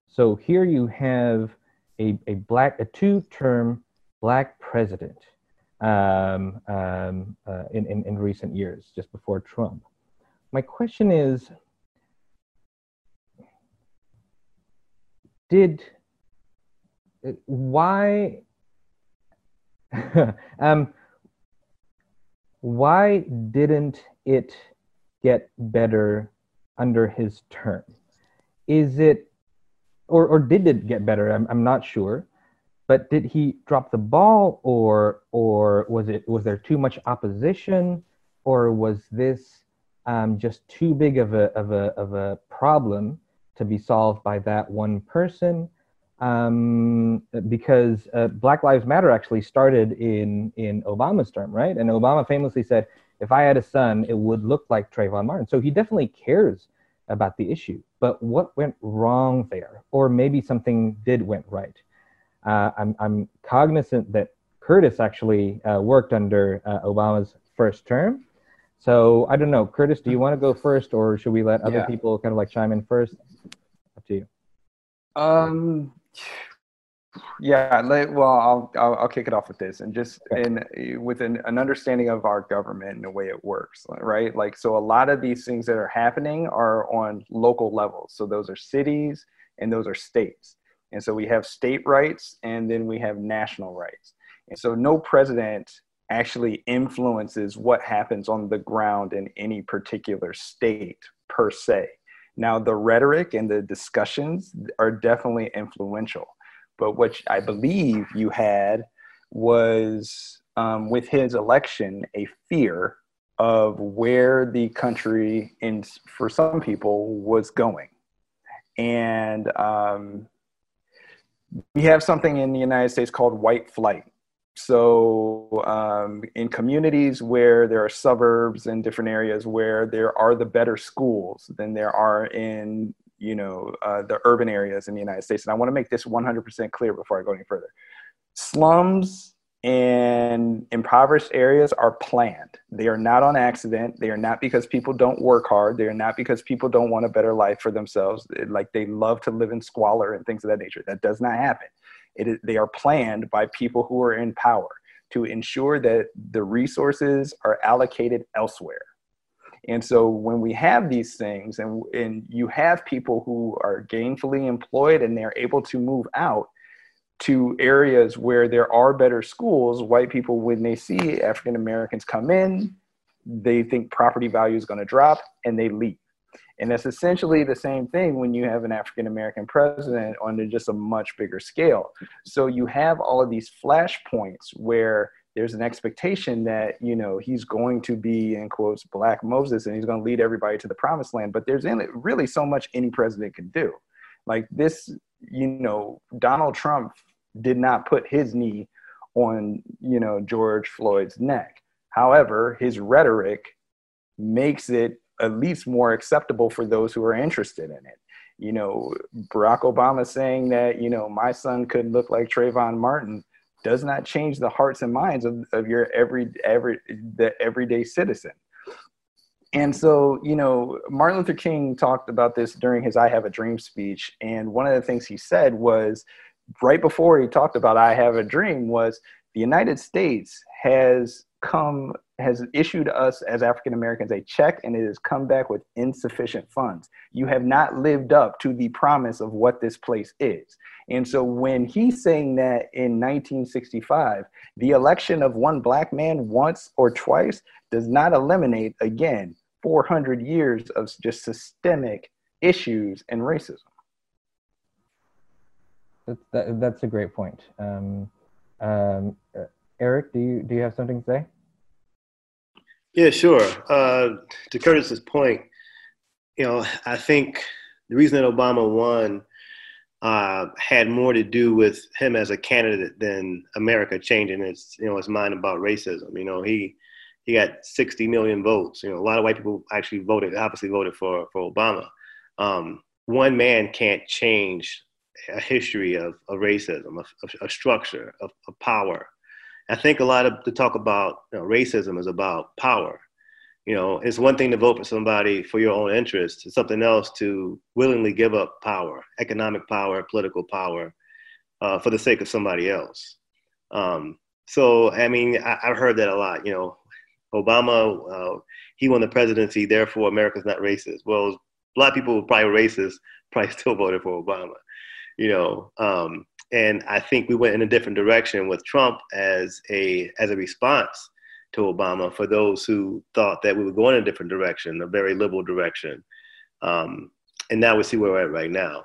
S2: So here you have a, a black, a two-term black president um, um, uh, in, in, in recent years, just before Trump. My question is, did why um, why didn't it get better under his term? Is it, or, or did it get better? I'm, I'm not sure. But did he drop the ball, or or was it was there too much opposition, or was this um, just too big of a of a of a problem to be solved by that one person? um, because uh, Black Lives Matter actually started in in Obama's term, right? And Obama famously said, "If I had a son, it would look like Trayvon Martin." So he definitely cares about the issue. But what went wrong there, or maybe something did went right? Uh, I'm I'm cognizant that Curtis actually uh, worked under uh, Obama's first term. So I don't know, Curtis, do you want to go first, or should we let other
S3: Yeah.
S2: people kind of like chime in first? Up to you.
S3: Um, yeah. Let, well, I'll, I'll I'll kick it off with this, and just in with an, an understanding of our government and the way it works, right? Like, so a lot of these things that are happening are on local levels. So those are cities and those are states, and so we have state rights and then we have national rights, and so no president actually influences what happens on the ground in any particular state per se. Now, the rhetoric and the discussions are definitely influential. But what I believe you had was um, with his election a fear of where the country, in for some people, was going. And um, we have something in the United States called white flight. So, um, in communities where there are suburbs and different areas where there are the better schools than there are in, you know, uh, the urban areas in the United States. And I want to make this 100% clear before I go any further. Slums and impoverished areas are planned. They are not on accident. They are not because people don't work hard. They are not because people don't want a better life for themselves. Like they love to live in squalor and things of that nature. That does not happen. It is, they are planned by people who are in power to ensure that the resources are allocated elsewhere. And so when we have these things and, and you have people who are gainfully employed and they're able to move out to areas where there are better schools, white people, when they see African Americans come in, they think property value is going to drop and they leave. And that's essentially the same thing when you have an African American president on just a much bigger scale. So you have all of these flashpoints where there's an expectation that you know he's going to be in quotes black moses and he's going to lead everybody to the promised land but there's really so much any president can do like this you know donald trump did not put his knee on you know george floyd's neck however his rhetoric makes it at least more acceptable for those who are interested in it you know barack obama saying that you know my son could look like trayvon martin does not change the hearts and minds of, of your every every the everyday citizen. And so, you know, Martin Luther King talked about this during his I Have a Dream speech. And one of the things he said was right before he talked about I Have a Dream was the United States has come has issued us as African Americans a check and it has come back with insufficient funds. You have not lived up to the promise of what this place is. And so when he's saying that in 1965, the election of one black man once or twice does not eliminate, again, 400 years of just systemic issues and racism.
S2: That's, that, that's a great point. Um, um, Eric, do you, do you have something to say?
S5: Yeah, sure. Uh, to Curtis's point, you know, I think the reason that Obama won uh, had more to do with him as a candidate than America changing its, you know, its mind about racism. You know, he he got 60 million votes. You know, a lot of white people actually voted, obviously voted for for Obama. Um, one man can't change a history of, of racism, of a structure of, of power. I think a lot of the talk about you know, racism is about power. You know, it's one thing to vote for somebody for your own interests. It's something else to willingly give up power, economic power, political power, uh, for the sake of somebody else. Um, so, I mean, I, have heard that a lot. You know, Obama, uh, he won the presidency, therefore America's not racist. Well, a lot people who probably racist probably still voted for Obama. you know. Um, and I think we went in a different direction with Trump as a as a response to Obama for those who thought that we were going in a different direction, a very liberal direction. Um, and now we see where we're at right now.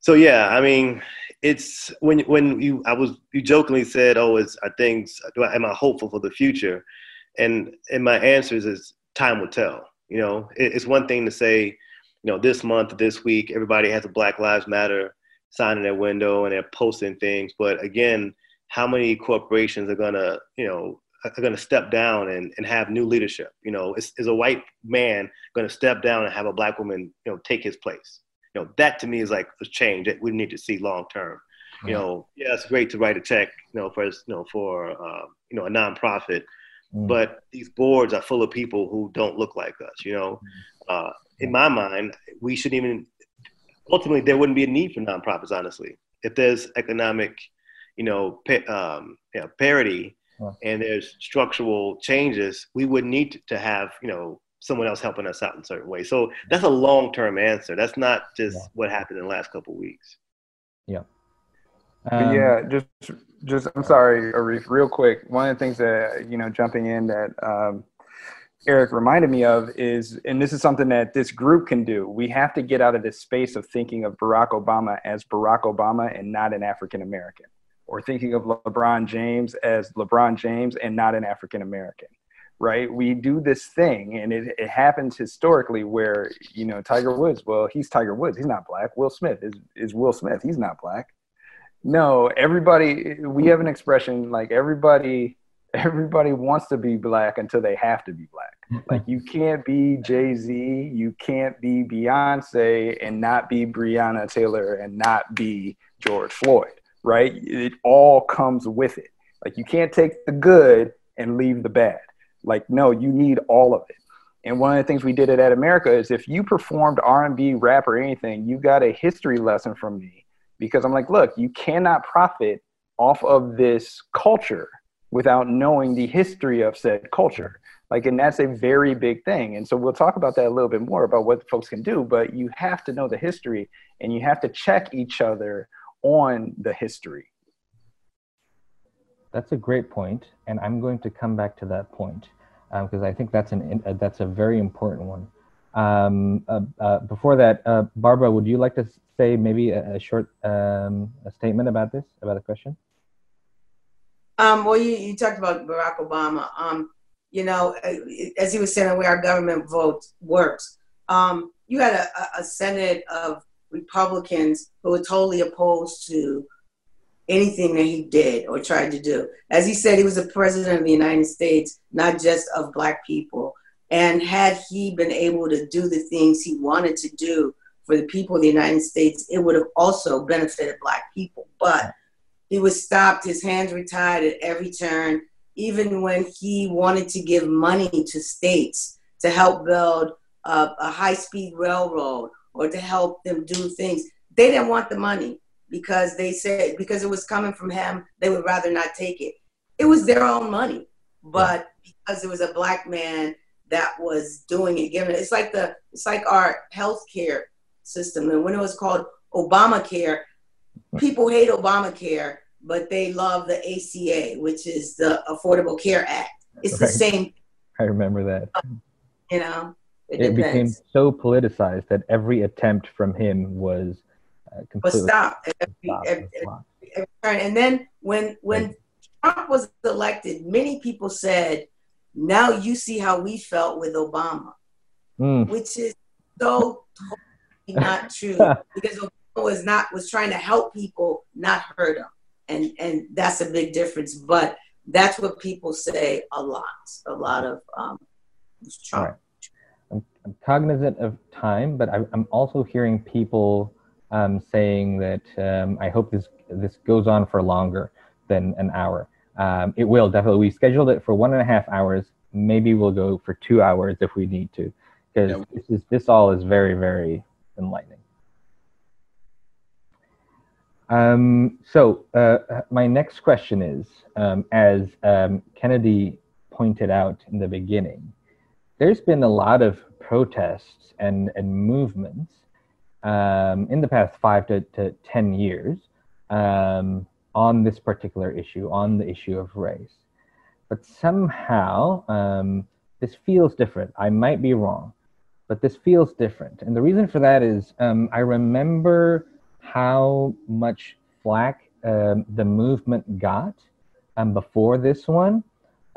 S5: So yeah, I mean, it's when when you I was you jokingly said, "Oh, is are things? Do I, am I hopeful for the future?" And and my answer is, is time will tell. You know, it, it's one thing to say, you know, this month, this week, everybody has a Black Lives Matter sign in their window and they're posting things, but again, how many corporations are gonna, you know, are going to step down and, and have new leadership. You know, is, is a white man going to step down and have a black woman, you know, take his place? You know, that to me is like a change that we need to see long term. You know, yeah, it's great to write a check, you know, for you know for uh, you know a nonprofit, mm. but these boards are full of people who don't look like us. You know, uh, in my mind, we shouldn't even. Ultimately, there wouldn't be a need for nonprofits. Honestly, if there's economic, you know, pa- um, know parity, and there's structural changes, we would need to have, you know, someone else helping us out in certain ways. So that's a long term answer. That's not just yeah. what happened in the last couple weeks.
S2: Yeah.
S3: Um, yeah, just just I'm sorry, Arif, real quick. One of the things that you know, jumping in that um, Eric reminded me of is, and this is something that this group can do. We have to get out of this space of thinking of Barack Obama as Barack Obama and not an African American or thinking of LeBron James as LeBron James and not an African American, right? We do this thing, and it, it happens historically where, you know, Tiger Woods, well, he's Tiger Woods, he's not black. Will Smith is, is Will Smith, he's not black. No, everybody, we have an expression like everybody, everybody wants to be black until they have to be black. Mm-hmm. Like you can't be Jay Z, you can't be Beyonce and not be Breonna Taylor and not be George Floyd right? It all comes with it. Like you can't take the good and leave the bad. Like no, you need all of it. And one of the things we did at @america is if you performed R&B, rap, or anything, you got a history lesson from me because I'm like, look, you cannot profit off of this culture without knowing the history of said culture. Like, and that's a very big thing. And so we'll talk about that a little bit more about what folks can do, but you have to know the history and you have to check each other on the history.
S2: That's a great point, and I'm going to come back to that point because um, I think that's an uh, that's a very important one. Um, uh, uh, before that, uh, Barbara, would you like to say maybe a, a short um, a statement about this, about the question?
S4: Um, well, you, you talked about Barack Obama. Um, you know, uh, as he was saying, the way our government vote works. Um, you had a, a Senate of Republicans who were totally opposed to anything that he did or tried to do. As he said, he was the president of the United States, not just of Black people. And had he been able to do the things he wanted to do for the people of the United States, it would have also benefited Black people. But he was stopped, his hands were tied at every turn, even when he wanted to give money to states to help build a, a high speed railroad or to help them do things. They didn't want the money because they said because it was coming from him, they would rather not take it. It was their own money, but because it was a black man that was doing it, giving it, it's like the it's like our healthcare system. And when it was called Obamacare, people hate Obamacare, but they love the ACA, which is the Affordable Care Act. It's the same.
S2: I remember that.
S4: You know,
S2: it, it became so politicized that every attempt from him was uh, completely
S4: was stopped. Every, every, every, and then when when right. Trump was elected, many people said, "Now you see how we felt with Obama," mm. which is so totally not true because Obama was not was trying to help people, not hurt them, and and that's a big difference. But that's what people say a lot. A lot of um, Trump. Right.
S2: I'm cognizant of time, but I, am also hearing people um, saying that um, I hope this this goes on for longer than an hour. Um, it will definitely. We scheduled it for one and a half hours. Maybe we'll go for two hours if we need to, because yeah. this is this all is very very enlightening. Um, so uh, my next question is, um, as um, Kennedy pointed out in the beginning, there's been a lot of protests and, and movements um, in the past five to, to 10 years um, on this particular issue, on the issue of race. But somehow um, this feels different. I might be wrong, but this feels different. And the reason for that is um, I remember how much flack um, the movement got um, before this one.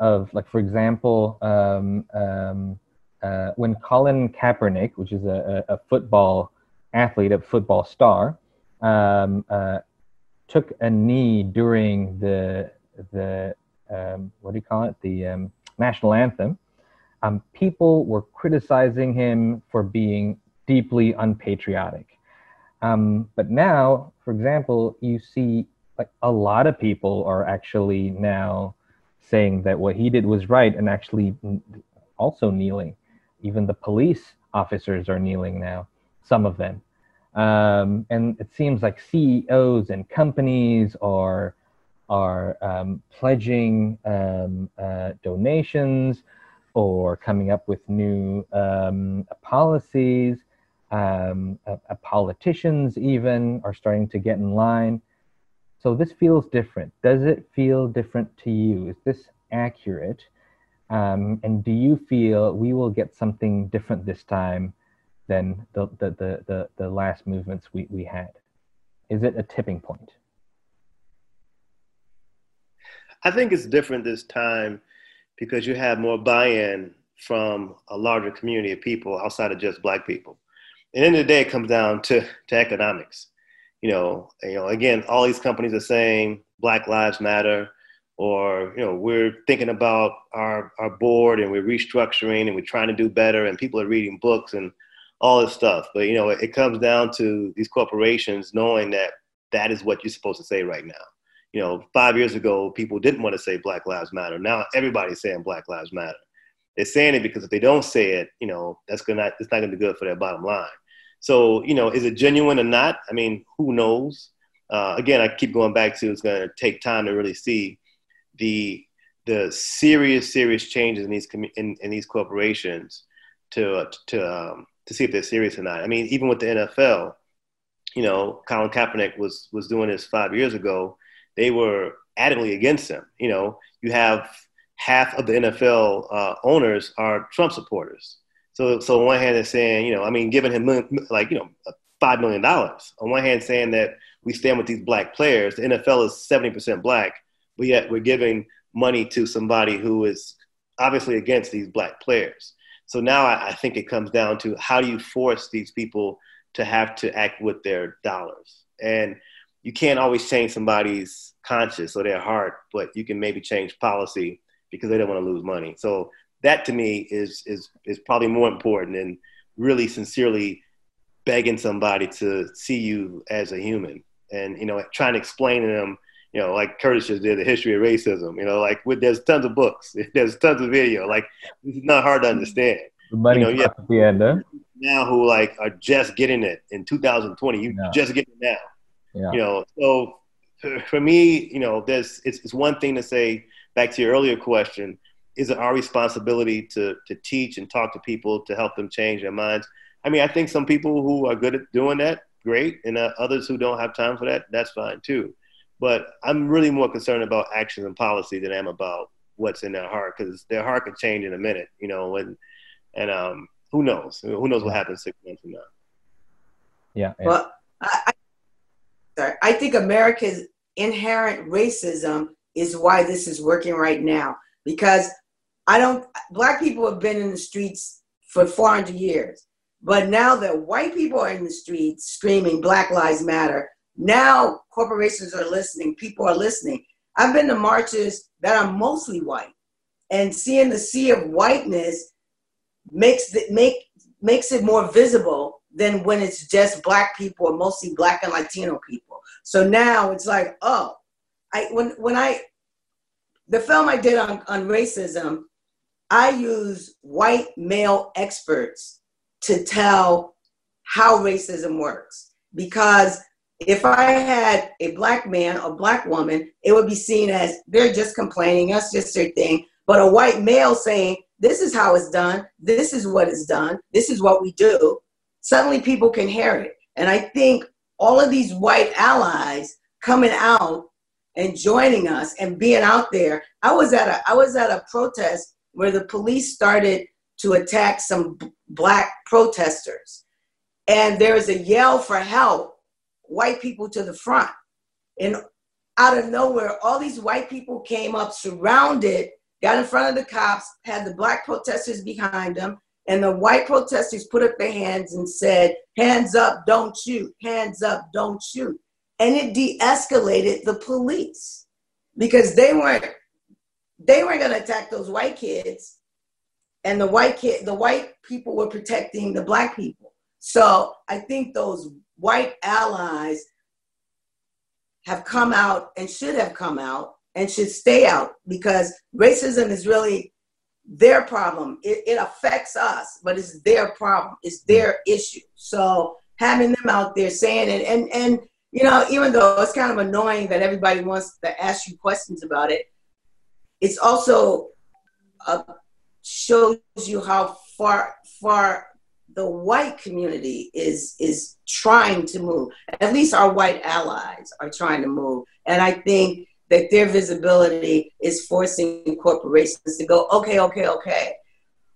S2: Of like, for example, um, um, uh, when Colin Kaepernick, which is a, a, football athlete, a football star, um, uh, took a knee during the the um, what do you call it the um, national anthem, um, people were criticizing him for being deeply unpatriotic. Um, but now, for example, you see like a lot of people are actually now saying that what he did was right and actually also kneeling. Even the police officers are kneeling now, some of them. Um, and it seems like CEOs and companies are are um, pledging um, uh, donations or coming up with new um, policies. Um, uh, uh, politicians even are starting to get in line. So this feels different. Does it feel different to you? Is this accurate? Um, and do you feel we will get something different this time than the, the, the, the, the last movements we, we had? Is it a tipping point?
S5: I think it's different this time because you have more buy-in from a larger community of people outside of just black people. And in the, the day, it comes down to, to economics. You know, you know, again, all these companies are saying Black Lives Matter, or you know, we're thinking about our our board and we're restructuring and we're trying to do better, and people are reading books and all this stuff. But you know, it, it comes down to these corporations knowing that that is what you're supposed to say right now you know, five years ago, people didn't want to say Black Lives Matter. Now everybody's saying Black Lives Matter. They're saying it because if they don't say it, you know, that's gonna it's not gonna be good for their bottom line. So, you know, is it genuine or not? I mean, who knows? Uh, again, I keep going back to it's gonna take time to really see the the serious, serious changes in these in, in these corporations to to um, to see if they're serious or not. I mean, even with the NFL, you know, Colin Kaepernick was was doing this five years ago they were adamantly against him. You know, you have half of the NFL uh, owners are Trump supporters. So, so on one hand, they're saying, you know, I mean, giving him like, you know, five million dollars. On one hand, saying that we stand with these black players. The NFL is seventy percent black, but yet we're giving money to somebody who is obviously against these black players. So now I, I think it comes down to how do you force these people to have to act with their dollars and you can't always change somebody's conscience or their heart, but you can maybe change policy because they don't want to lose money. So that to me is is is probably more important than really sincerely begging somebody to see you as a human and you know trying to explain to them you know like curtis just did the history of racism you know like with, there's tons of books there's tons of video like it's not hard to understand
S2: you know, yeah, the end, huh?
S5: now who like are just getting it in 2020 you no. just getting it now yeah. You know, so for me, you know, there's it's, it's one thing to say back to your earlier question, is it our responsibility to to teach and talk to people to help them change their minds? I mean, I think some people who are good at doing that, great, and uh, others who don't have time for that, that's fine too. But I'm really more concerned about actions and policy than I am about what's in their heart because their heart could change in a minute, you know, and and um, who knows? Who knows what happens six months from now?
S2: Yeah.
S4: yeah. Well, I, sorry, I think America's inherent racism is why this is working right now. Because I don't, black people have been in the streets for 400 years. But now that white people are in the streets screaming Black Lives Matter, now corporations are listening, people are listening. I've been to marches that are mostly white, and seeing the sea of whiteness makes it make makes it more visible than when it's just black people or mostly black and Latino people. So now it's like, oh, I when when I the film I did on, on racism, I use white male experts to tell how racism works. Because if I had a black man or black woman, it would be seen as they're just complaining, that's just their thing. But a white male saying, this is how it's done, this is what is done, this is what we do, suddenly people can hear it. And I think all of these white allies coming out and joining us and being out there. I was at a I was at a protest where the police started to attack some b- black protesters. And there was a yell for help, white people to the front. And out of nowhere, all these white people came up, surrounded, got in front of the cops, had the black protesters behind them, and the white protesters put up their hands and said, Hands up, don't shoot, hands up, don't shoot. And it de escalated the police because they weren't they weren't going to attack those white kids and the white kid the white people were protecting the black people so i think those white allies have come out and should have come out and should stay out because racism is really their problem. It, it affects us but it's their problem. It's their issue. So having them out there saying it and and you know even though it's kind of annoying that everybody wants to ask you questions about it it's also uh, shows you how far far the white community is is trying to move. At least our white allies are trying to move, and I think that their visibility is forcing corporations to go, okay, okay, okay.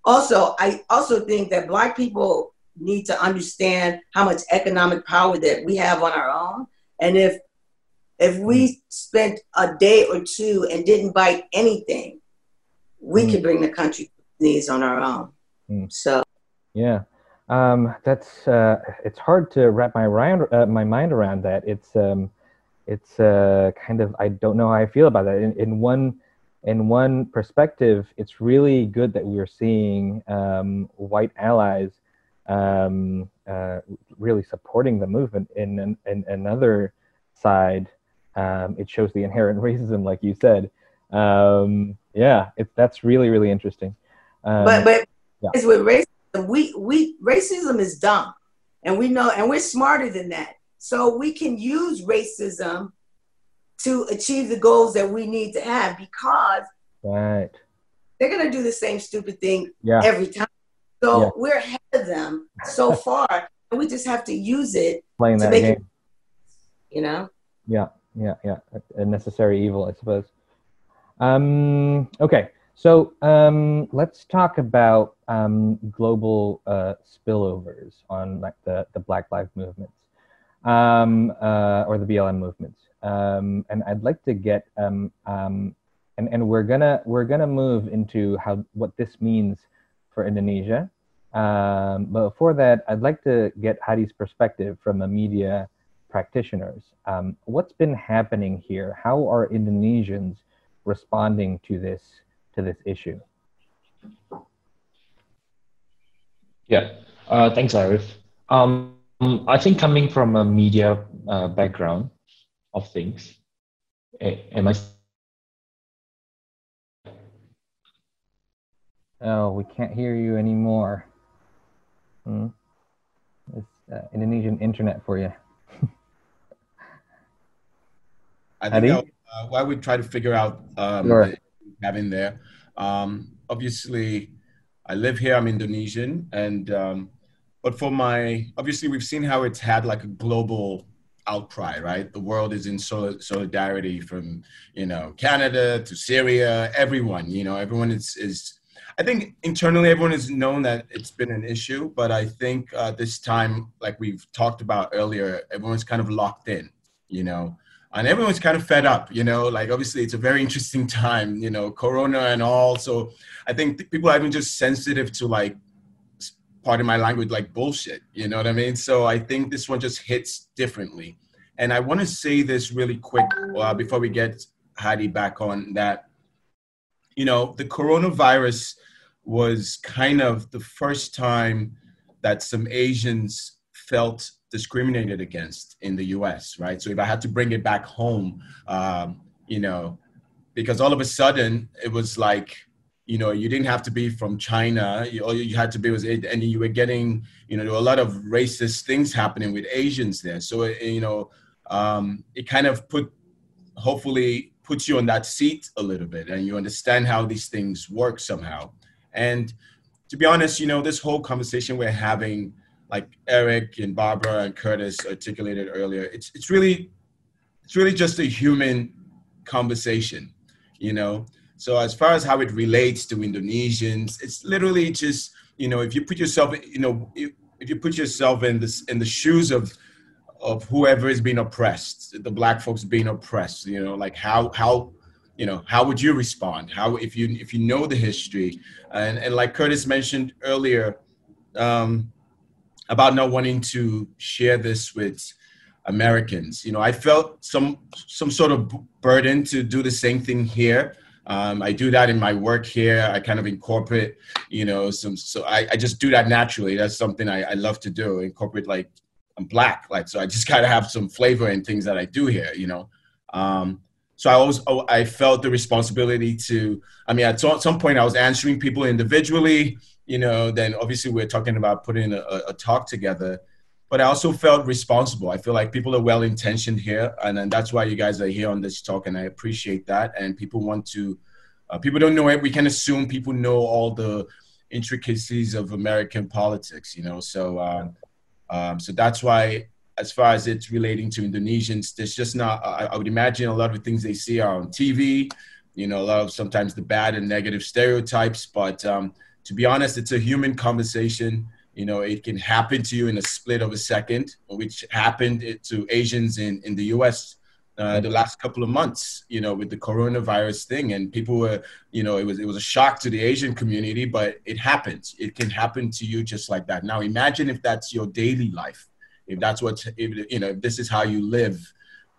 S4: Also, I also think that black people need to understand how much economic power that we have on our own, and if if we spent a day or two and didn't buy anything, we mm. could bring the country knees on our own. Mm. So,
S2: yeah, um, that's uh, it's hard to wrap my uh, my mind around that. It's um, it's uh, kind of I don't know how I feel about that. In, in one in one perspective, it's really good that we're seeing um, white allies um, uh, really supporting the movement. In, in, in another side, um, it shows the inherent racism, like you said. Um, yeah, it, that's really really interesting.
S4: Um, but but yeah. with racism, we we racism is dumb, and we know, and we're smarter than that. So we can use racism to achieve the goals that we need to have because
S2: right.
S4: they're gonna do the same stupid thing yeah. every time. So yeah. we're ahead of them so far, and we just have to use it
S2: playing that game. It,
S4: you know.
S2: Yeah yeah, yeah. A necessary evil, I suppose. Um, okay, so um, let's talk about um, global uh, spillovers on like the, the Black Lives movements um, uh, or the BLM movements. Um, and I'd like to get um, um, and, and we're gonna we're gonna move into how what this means for Indonesia. Um, but before that, I'd like to get Hadi's perspective from a media practitioners. Um, what's been happening here? How are Indonesians responding to this to this issue?
S6: Yeah, uh, thanks, Arif. Um, I think coming from a media uh, background of things, am I?
S2: Oh, we can't hear you anymore. Hmm. It's uh, Indonesian internet for you.
S1: I think uh, why we try to figure out um, sure. having there. Um, obviously, I live here. I'm Indonesian, and um, but for my obviously we've seen how it's had like a global outcry, right? The world is in solidarity from you know Canada to Syria, everyone. You know, everyone is is. I think internally everyone has known that it's been an issue, but I think uh, this time, like we've talked about earlier, everyone's kind of locked in. You know, and everyone's kind of fed up you know like obviously it's a very interesting time you know corona and all. So i think people are even just sensitive to like part of my language like bullshit you know what i mean? So i think this one just hits differently. And i want to say this really quick uh, before we get Hadi back on that. You know the coronavirus was kind of the first time that some asians felt discriminated against in the US, right? So if I had to bring it back home, um, you know, because all of a sudden it was like, you know, you didn't have to be from China. You, all you had to be was, and you were getting, you know, there were a lot of racist things happening with Asians there. So, you know, um, it kind of put, hopefully, puts you on that seat a little bit, and you understand how these things work somehow. And to be honest, you know, this whole conversation we're having like Eric and Barbara and Curtis articulated earlier, it's it's really it's really just a human conversation, you know. So as far as how it relates to Indonesians, it's literally just you know if you put yourself you know if, if you put yourself in this in the shoes of of whoever is being oppressed, the black folks being oppressed, you know, like how how you know how would you respond? How if you if you know the history and and like Curtis mentioned earlier um, about not wanting to share this with Americans, you know, I felt some some sort of burden to do the same thing here. Um, I do that in my work here. I kind of incorporate, you know, some. So I, I just do that naturally. That's something I, I love to do. Incorporate like I'm black, like so I just gotta have some flavor in things that I do here, you know. Um, so I always I felt the responsibility to. I mean, at some point I was answering people individually, you know. Then obviously we're talking about putting a, a talk together, but I also felt responsible. I feel like people are well intentioned here, and, and that's why you guys are here on this talk, and I appreciate that. And people want to. Uh, people don't know it. We can assume people know all the intricacies of American politics, you know. So. Um, um, so that's why, as far as it's relating to Indonesians, there's just not. I, I would imagine a lot of the things they see are on TV. You know, a lot of sometimes the bad and negative stereotypes. But um, to be honest, it's a human conversation. You know, it can happen to you in a split of a second, which happened to Asians in, in the US uh, the last couple of months, you know, with the coronavirus thing, and people were, you know, it was it was a shock to the Asian community, but it happens. It can happen to you just like that. Now, imagine if that's your daily life, if that's what if, you know, if this is how you live.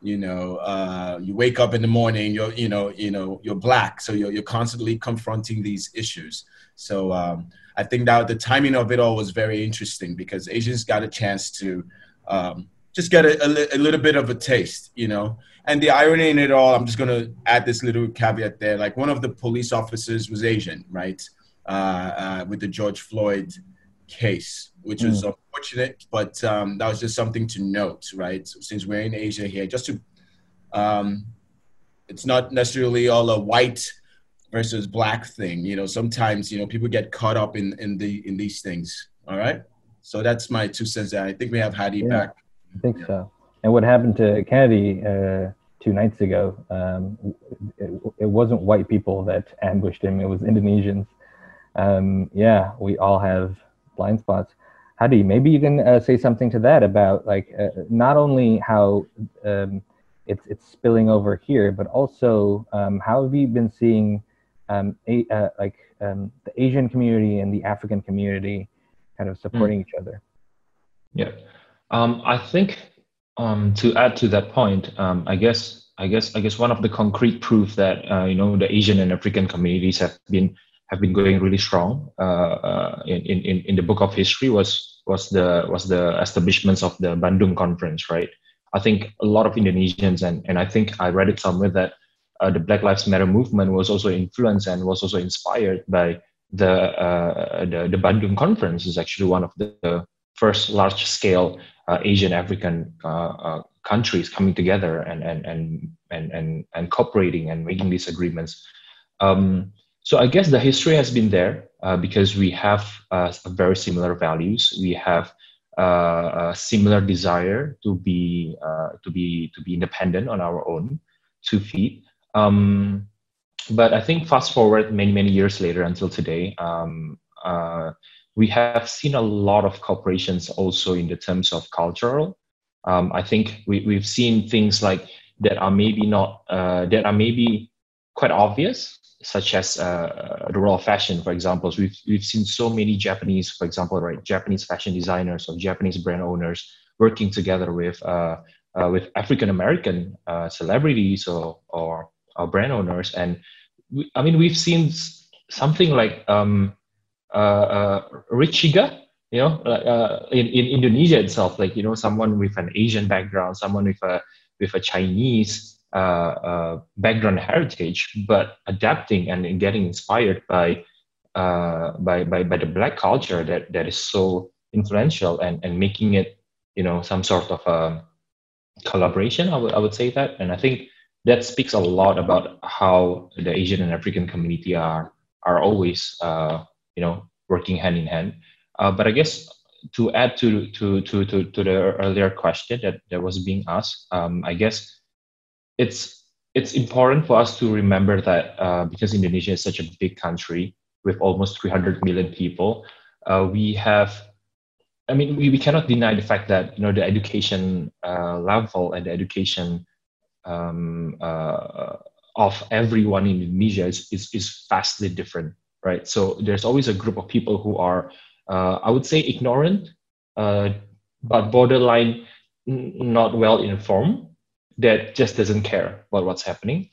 S1: You know, uh, you wake up in the morning, you're, you know, you know, you're black, so you're you're constantly confronting these issues. So um, I think that the timing of it all was very interesting because Asians got a chance to. Um, just get a, a, a, little bit of a taste, you know. And the irony in it all, I'm just gonna add this little caveat there. Like one of the police officers was Asian, right? Uh, uh, with the George Floyd case, which mm. was unfortunate, but um, that was just something to note, right? Since we're in Asia here, just to, um, it's not necessarily all a white versus black thing. You know, sometimes you know people get caught up in in the in these things. All right. So that's my two cents. There. I think we have Hadi yeah. back.
S2: I think yeah. so. And what happened to Kennedy uh, two nights ago? Um, it, it, wasn't white people that ambushed him; it was Indonesians. Um, yeah, we all have blind spots. Hadi, maybe you can uh, say something to that about like uh, not only how um, it's it's spilling over here, but also um, how have you been seeing um, a, uh, like um, the Asian community and the African community kind of supporting mm. each other?
S6: Yeah. Um, I think um, to add to that point, um, I guess I guess I guess one of the concrete proof that uh, you know the Asian and African communities have been have been going really strong uh, uh, in, in in the book of history was was the was the establishments of the Bandung conference, right? I think a lot of Indonesians and and I think I read it somewhere that uh, the Black Lives Matter movement was also influenced and was also inspired by the uh, the, the Bandung conference is actually one of the, first large scale uh, Asian African uh, countries coming together and and and and and, and cooperating and making these agreements. Um, so I guess the history has been there uh, because we have uh, very similar values. We have uh, a similar desire to be to be to be independent on our own two feet. Um, but I think fast forward many many years later until today, um, we have seen a lot of corporations also in the terms of cultural. Um, I think we, we've seen things like that are maybe not uh, that are maybe quite obvious, such as uh, the role of fashion, for example. So we've we've seen so many Japanese, for example, right, Japanese fashion designers or Japanese brand owners working together with uh, uh with African American uh, celebrities or, or, or brand owners, and we, I mean we've seen something like um, uh, uh, Rich Chigga, you know, in, in Indonesia itself, like, you know, someone with an Asian background, someone with a, with a Chinese background heritage, but adapting and getting inspired by, by, by, by the black culture that, that is so influential and, and making it, you know, some sort of a collaboration, I would, I would say that. And I think that speaks a lot about how the Asian and African community are, are always uh, you know working hand in hand uh, but i guess to add to to to to, to the earlier question that, that was being asked, um, I guess it's it's important for us to remember that uh, because Indonesia is such a big country with almost 300 million people, uh, we have I mean, we, we cannot deny the fact that you know the education uh, level and the education um, uh, of everyone in Indonesia is, is, is vastly different, right? So there's always a group of people who are, uh, I would say, ignorant, uh, but borderline not well informed, that just doesn't care about what's happening.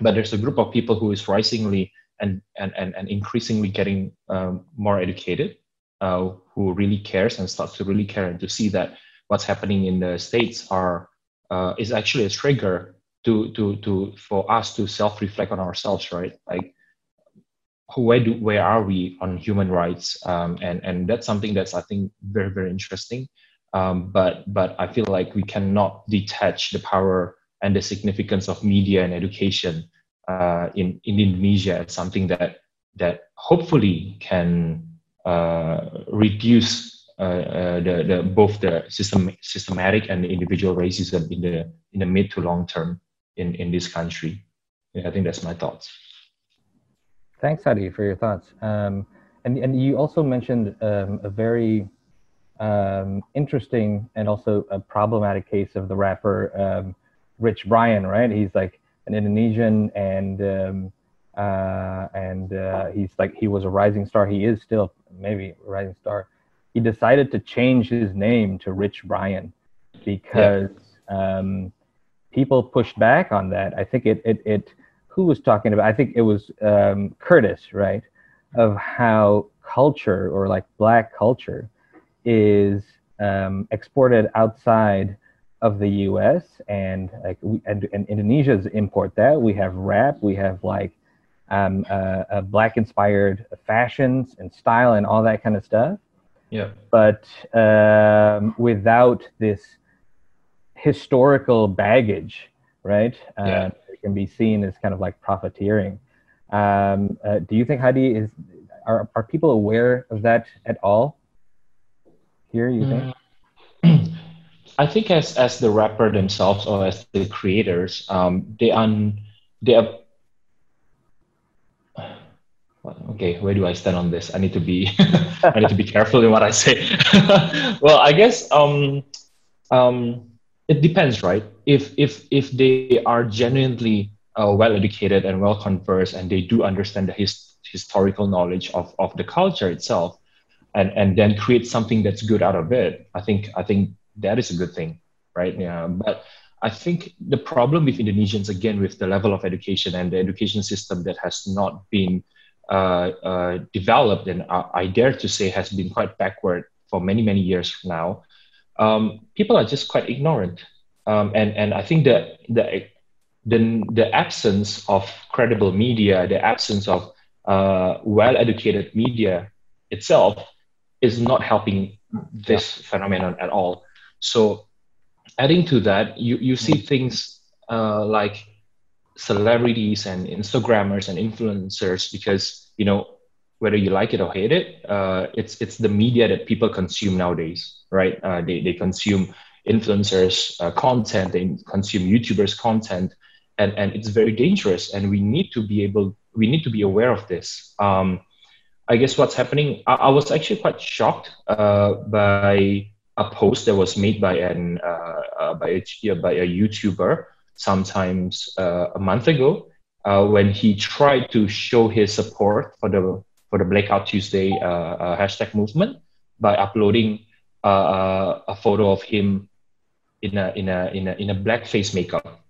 S6: But there's a group of people who is risingly and and and, and increasingly getting um, more educated, uh, who really cares and starts to really care and to see that what's happening in the states are uh, is actually a trigger to to to for us to self reflect on ourselves, right? Like where do where are we on human rights? Um, and and that's something that's I think very very interesting. Um, but but I feel like we cannot detach the power and the significance of media and education uh, in in Indonesia as something that that hopefully can uh, reduce uh, uh, the, the both the system systematic and individual racism in the in the mid to long term in in this country. Yeah, I think that's my thoughts.
S2: Thanks, Hadi, for your thoughts. Um, and and you also mentioned um, a very um, interesting and also a problematic case of the rapper um, Rich Brian, right? He's like an Indonesian and um, uh, and uh, he's like he was a rising star. He is still maybe a rising star. He decided to change his name to Rich Brian because yeah. um, people pushed back on that. I think it it it who was talking about? I think it was um, Curtis, right? Of how culture or like black culture is um, exported outside of the U.S. and like we, and, and Indonesia's import that. We have rap, we have like um, uh, uh, black inspired fashions and style and all that kind of stuff.
S6: Yeah.
S2: But um, without this historical baggage, right? Uh, yeah. It can be seen as kind of like profiteering. Um, uh, do you think Hadi is are are people aware of that at all? Here, you think?
S6: Mm. I think as as the rapper themselves or as the creators, um, they un they are okay where do i stand on this i need to be i need to be careful in what i say well i guess um um it depends right if if if they are genuinely uh, well educated and well conversed and they do understand the his, historical knowledge of of the culture itself and and then create something that's good out of it i think i think that is a good thing right yeah but I think the problem with Indonesians, again, with the level of education and the education system that has not been uh, uh, developed and uh, I dare to say has been quite backward for many many years now. Um, people are just quite ignorant, um, and and I think that the the the absence of credible media, the absence of uh, well educated media itself, is not helping this yeah. phenomenon at all. So, adding to that, you you see things uh, like celebrities and Instagrammers and influencers because you know whether you like it or hate it, uh, it's it's the media that people consume nowadays, right? Uh, they they consume influencers' uh, content, they consume YouTubers' content, and and it's very dangerous. And we need to be able, we need to be aware of this. Um, I guess what's happening. I, I was actually quite shocked uh, by a post that was made by an uh, uh, by a by a YouTuber sometimes uh, a month ago uh, when he tried to show his support for the for the Blackout Tuesday uh, uh hashtag movement by uploading uh, uh, a photo of him in a in a in a in a blackface makeup,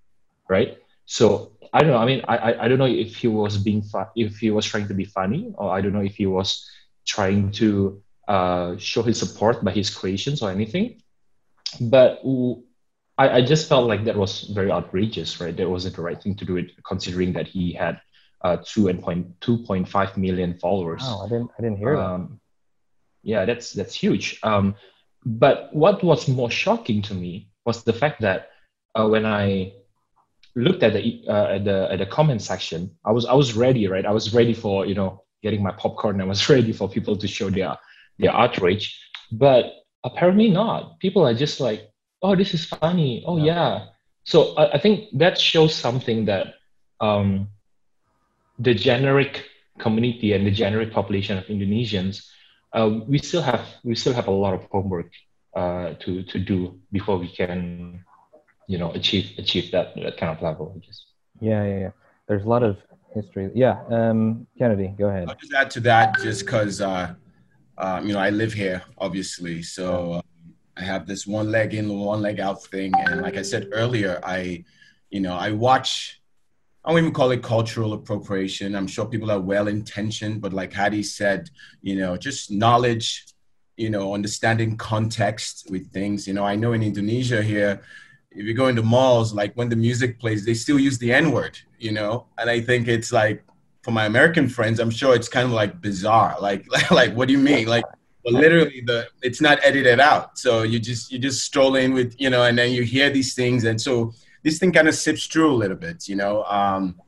S6: right? So I don't know. I mean, I I don't know if he was being fu- if he was trying to be funny, or I don't know if he was trying to show his support by his creations or anything. But I, I just felt like that was very outrageous, right? That wasn't the right thing to do it, considering that he had uh, two and point two point five million followers.
S2: Oh, I didn't I didn't hear um, that.
S6: Yeah, that's that's huge. Um, but what was more shocking to me was the fact that uh, when I looked at the uh, at the at the comment section, I was I was ready, right? I was ready for you know getting my popcorn. I was ready for people to show their their outrage. but apparently not. People are just like, oh, this is funny. Oh yeah. yeah. So I, I, think that shows something that um, the generic community and the generic population of Indonesians, uh, we still have we still have a lot of homework uh, to to do before we can, you know, achieve achieve that that kind of level. I guess.
S2: Yeah, yeah, yeah. There's a lot of history. Yeah, um, Kennedy, go ahead.
S1: I'll just add to that, just because uh, um, you know I live here, obviously, so. Uh, I have this one leg in, one leg out thing, and like I said earlier, I, you know, I watch I don't even call it cultural appropriation. I'm sure people are well intentioned, but like Hadi said, you know, just knowledge, you know, understanding context with things. You know, I know in Indonesia here, if you go into malls, like when the music plays, they still use the N word, you know, and I think it's like for my American friends, I'm sure it's kind of like bizarre. Like, like, like what do you mean? Like, but literally the it's not edited out. So you just you just stroll in with you know, and then you hear these things, and so this thing kind of sips through a little bit, you know. Um,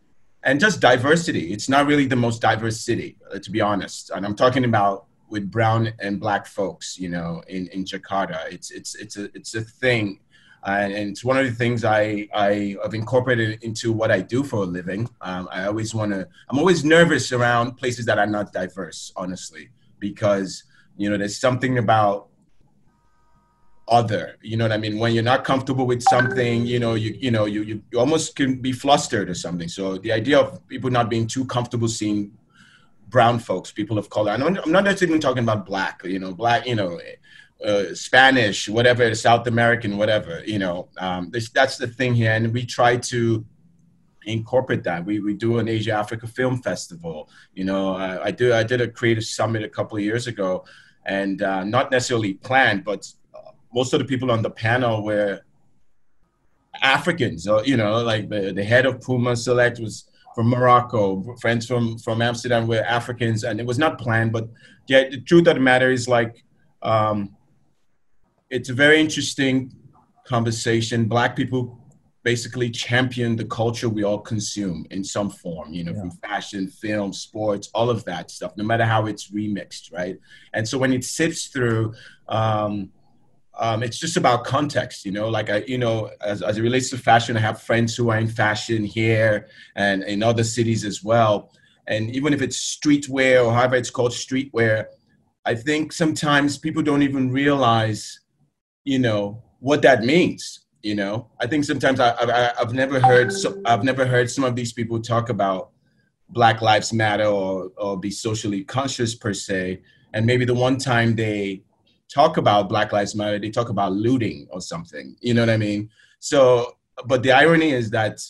S1: and just diversity. It's not really the most diverse city, to be honest. And I'm talking about with brown and black folks, you know, in, in Jakarta. It's it's it's a it's a thing, and, and it's one of the things I I have incorporated into what I do for a living. Um, I always want to. I'm always nervous around places that are not diverse, honestly, because you know there's something about other you know what i mean when you're not comfortable with something you know you you know you, you, you almost can be flustered or something so the idea of people not being too comfortable seeing brown folks people of color i'm not necessarily talking about black you know black you know uh, spanish whatever south american whatever you know um, this, that's the thing here and we try to incorporate that we, we do an asia africa film festival you know I, I do i did a creative summit a couple of years ago and uh, not necessarily planned but most of the people on the panel were Africans. Or, you know, like the, the head of Puma Select was from Morocco. Friends from from Amsterdam were Africans, and it was not planned. But yeah, the truth of the matter is like, um, it's a very interesting conversation. Black people basically champion the culture we all consume in some form, you know, yeah. from fashion, film, sports, all of that stuff, no matter how it's remixed, right? And so when it sifts through, um, um, it's just about context, you know. Like I, you know, as, as it relates to fashion, I have friends who are in fashion here and in other cities as well. And even if it's streetwear or however it's called streetwear, I think sometimes people don't even realize, you know, what that means. You know, I think sometimes I, I, I've never heard so, I've never heard some of these people talk about Black Lives Matter or or be socially conscious per se. And maybe the one time they talk about Black Lives Matter, they talk about looting or something. You know what I mean? So, but the irony is that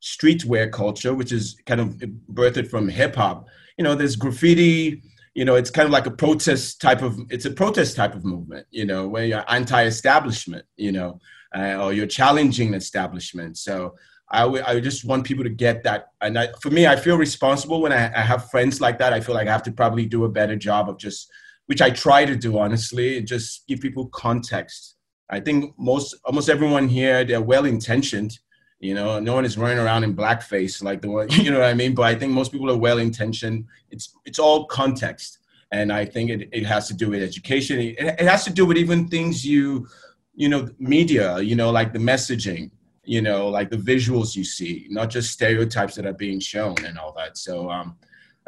S1: streetwear culture, which is kind of birthed from hip hop, you know, there's graffiti. You know, it's kind of like a protest type of. It's a protest type of movement. You know, where you're anti-establishment. You know, uh, or you're challenging establishment. So. I, w- I just want people to get that. And I, for me, I feel responsible when I, I have friends like that. I feel like I have to probably do a better job of just which I try to do honestly, just give people context. I think most almost everyone here they're well intentioned. You know, no one is running around in blackface like the one. You know what I mean? But I think most people are well intentioned. It's it's all context, and I think it, it has to do with education. It, it has to do with even things you, you know, media. You know, like the messaging. You know, like the visuals you see, not just stereotypes that are being shown and all that. So um,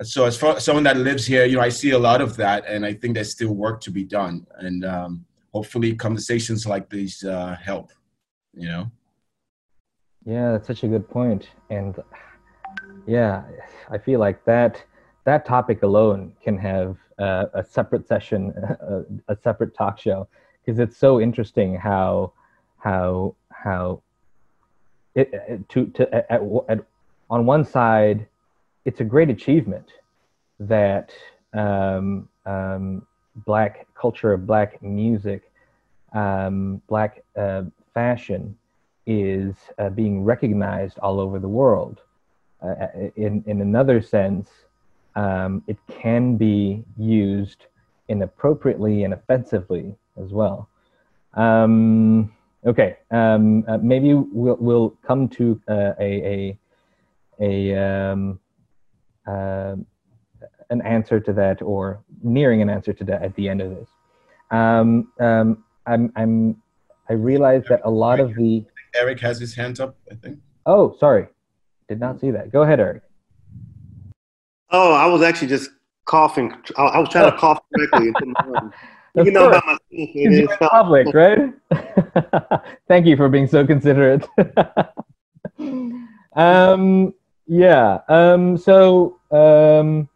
S1: so as far someone that lives here, you know, I see a lot of that, and I think there's still work to be done, and um, hopefully conversations like these uh, help. You know.
S2: Yeah, that's such a good point. and yeah, I feel like that that topic alone can have uh, a separate session, a, a separate talk show, because it's so interesting how how how it, to to at, at, on one side it's a great achievement that um, um, black culture, black music, um, black uh, fashion is uh, being recognized all over the world. Uh, in, in another sense, um, it can be used inappropriately and offensively as well. Um, okay, um, uh, maybe we'll, we'll come to uh, a, a, a um, um, an answer to that or nearing an answer to that at the end of this. Um, I'm, I'm, I realize that a lot of the.
S1: Eric has his hand up, I think.
S2: Oh, sorry. Did not see that. Go ahead, Eric.
S5: Oh, I was actually just coughing. I, I was trying to cough correctly. you know
S2: about myself. It is public, right? Thank you for being so considerate. um, yeah. Um, so um,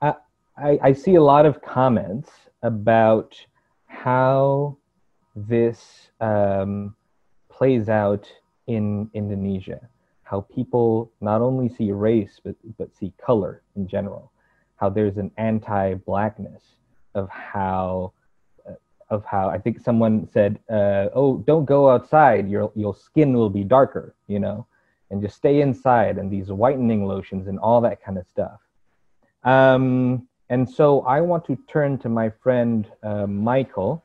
S2: I, I, I see a lot of comments about how this um, plays out in Indonesia. How people not only see race but but see color in general. How there's an anti-blackness of how uh, of how I think someone said, uh, "Oh, don't go outside. Your your skin will be darker," you know and just stay inside and these whitening lotions and all that kind of stuff. Um, and so I want to turn to my friend uh, Michael.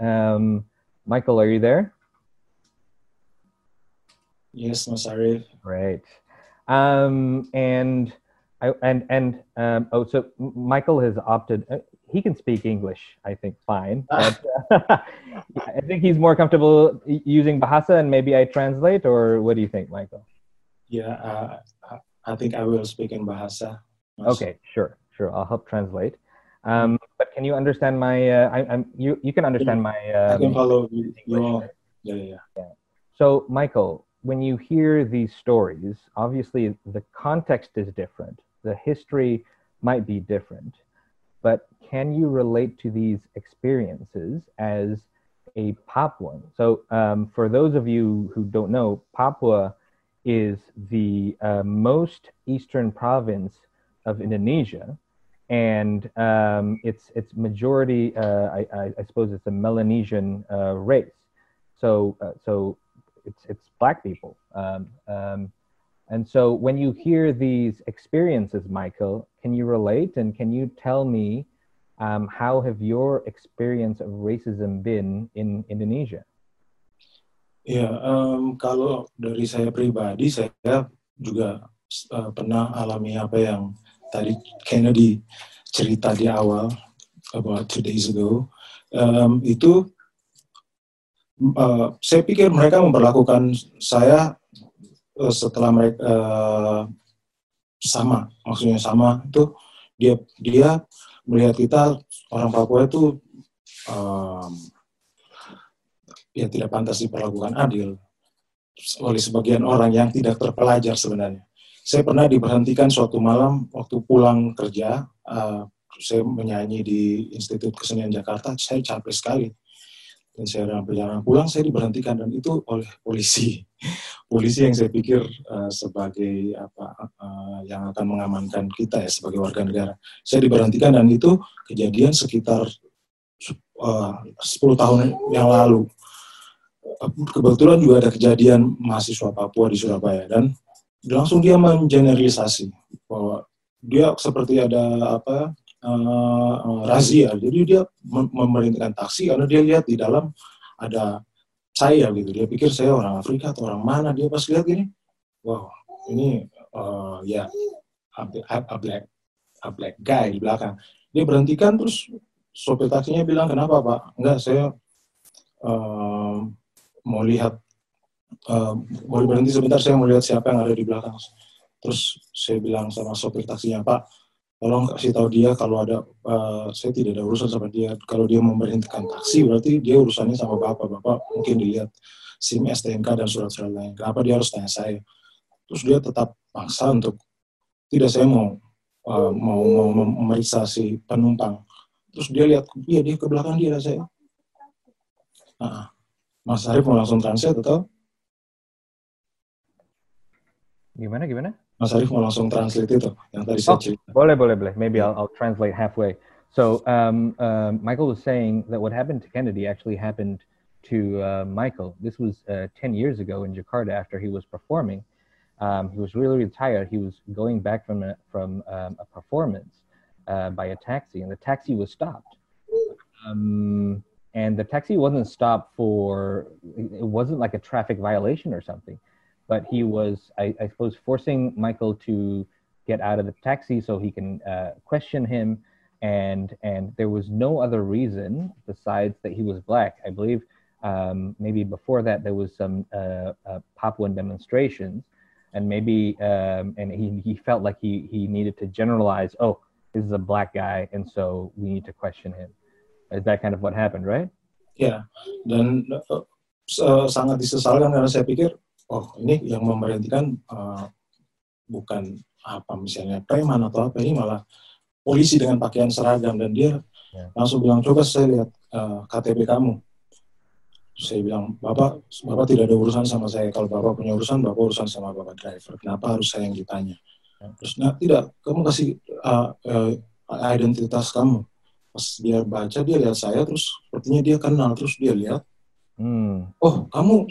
S2: Um, Michael, are you there?
S7: Yes, Mas Arif.
S2: Great. Um, and I, and and um, oh, so Michael has opted. Uh, he can speak English, I think, fine. But, uh, I think he's more comfortable using Bahasa, and maybe I translate. Or what do you think, Michael?
S7: Yeah, uh, I think I will speak in Bahasa.
S2: Okay, sure, sure. I'll help translate. Um, but can you understand my? Uh, I, am you. You can understand my.
S7: Um, I can follow you. Yeah, yeah,
S2: yeah. So, Michael, when you hear these stories, obviously the context is different. The history might be different but can you relate to these experiences as a Papuan? So, um, for those of you who don't know, Papua is the uh, most eastern province of Indonesia, and um, it's it's majority. Uh, I, I, I, suppose it's a Melanesian uh, race. So uh, so it's it's black people. Um, um and so when you hear these experiences, Michael, can you relate and can you tell me um, how have your experience of racism been in Indonesia?
S7: Ya, um, kalau dari saya pribadi, saya juga uh, pernah alami apa yang tadi Kennedy cerita di awal about two days ago. Um, itu uh, saya pikir mereka memperlakukan saya uh, setelah mereka uh, sama, maksudnya sama itu dia dia melihat kita orang Papua itu um, ya tidak pantas diperlakukan adil oleh sebagian orang yang tidak terpelajar sebenarnya. Saya pernah diberhentikan suatu malam waktu pulang kerja, uh, saya menyanyi di Institut Kesenian Jakarta, saya capek sekali dan saya perjalanan pulang saya diberhentikan. Dan itu oleh polisi. Polisi yang saya pikir uh, sebagai apa uh, yang akan mengamankan kita ya sebagai warga negara. Saya diberhentikan dan itu kejadian sekitar uh, 10 tahun yang lalu. Kebetulan juga ada kejadian mahasiswa Papua di Surabaya. Dan langsung dia mengeneralisasi bahwa dia seperti ada apa uh, razia. Jadi dia memerintahkan taksi karena dia lihat di dalam ada saya gitu. Dia pikir saya orang Afrika atau orang mana. Dia pas lihat gini, wow, ini uh, ya a, a, black a black guy di belakang. Dia berhentikan terus sopir taksinya bilang kenapa pak? Enggak saya uh, mau lihat uh, boleh berhenti sebentar saya mau lihat siapa yang ada di belakang. Terus saya bilang sama sopir taksinya pak tolong kasih tahu dia kalau ada uh, saya tidak ada urusan sama dia. Kalau dia memberhentikan taksi berarti dia urusannya sama bapak. Bapak mungkin dilihat SIM STNK dan surat-surat lain. Kenapa dia harus tanya saya? Terus dia tetap paksa untuk tidak saya mau uh, mau mau memeriksa si penumpang. Terus dia lihat iya dia ke belakang dia saya. Nah, Mas Arif mau langsung translate atau?
S2: Gimana gimana
S7: Mas Arif mau langsung translate itu yang tadi saya cerita.
S2: Boleh, boleh, boleh. Maybe I'll, I'll translate halfway. So um, uh, Michael was saying that what happened to Kennedy actually happened to uh, Michael. This was uh, 10 years ago in Jakarta after he was performing. Um, he was really, really tired. He was going back from a, from um, a performance uh, by a taxi, and the taxi was stopped. Um, and the taxi wasn't stopped for, it wasn't like a traffic violation or something but he was, I, I suppose, forcing Michael to get out of the taxi so he can uh, question him. And and there was no other reason besides that he was black. I believe um, maybe before that there was some uh, uh, Papuan demonstrations, and maybe um, and he, he felt like he he needed to generalize. Oh, this is a black guy, and so we need to question him. Is that kind of what happened, right?
S7: Yeah, dan uh, sangat disesalkan karena saya pikir, oh ini yang memberhentikan uh, bukan apa misalnya preman atau apa ini malah polisi dengan pakaian seragam dan dia yeah. langsung bilang coba saya lihat uh, KTP kamu saya bilang, Bapak, Bapak tidak ada urusan sama saya. Kalau Bapak punya urusan, Bapak urusan sama Bapak driver. Kenapa harus saya yang ditanya? Terus, nah, tidak, kamu kasih uh, uh, identitas kamu. Pas dia baca, dia lihat saya, terus sepertinya dia kenal. Terus dia lihat, hmm. oh, kamu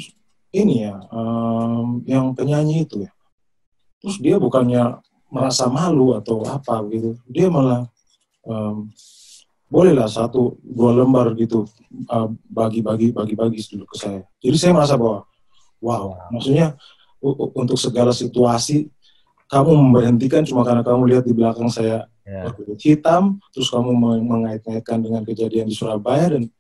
S7: ini ya, um, yang penyanyi itu ya. Terus dia bukannya merasa malu atau apa gitu. Dia malah um, bolehlah satu dua lembar gitu uh, bagi-bagi bagi-bagi dulu ke saya. Jadi saya merasa bahwa wow, maksudnya untuk segala situasi kamu memberhentikan cuma karena kamu lihat di belakang saya yeah. berkulit hitam, terus kamu mengait-ngaitkan dengan kejadian di Surabaya dan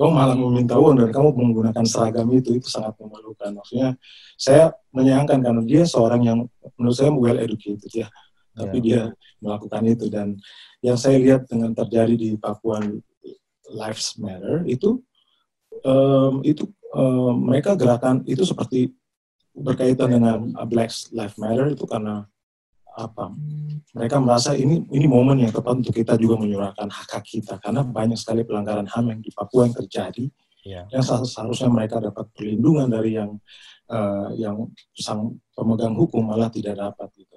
S7: kamu malah meminta uang dan kamu menggunakan seragam itu itu sangat memalukan. Maksudnya saya menyayangkan karena dia seorang yang menurut saya well educated ya, tapi yeah. dia melakukan itu dan yang saya lihat dengan terjadi di Papua Lives Matter itu um, itu um, mereka gerakan itu seperti berkaitan dengan Black Lives Matter itu karena apa mereka merasa ini ini momen yang tepat untuk kita juga menyuarakan hak hak kita karena banyak sekali pelanggaran ham yang di Papua yang terjadi yeah. yang seharusnya mereka dapat perlindungan dari yang uh, yang sang pemegang hukum malah tidak dapat gitu.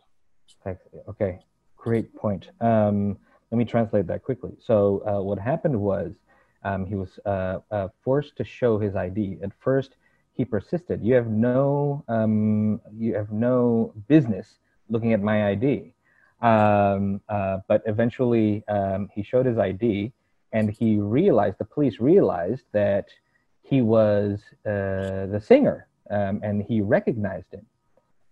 S2: Oke, okay. great point. Um, let me translate that quickly. So uh, what happened was um, he was uh, uh, forced to show his ID. At first, he persisted. You have no um, you have no business looking at my ID. Um, uh, but eventually, um, he showed his ID, and he realized the police realized that he was uh, the singer, um, and he recognized him.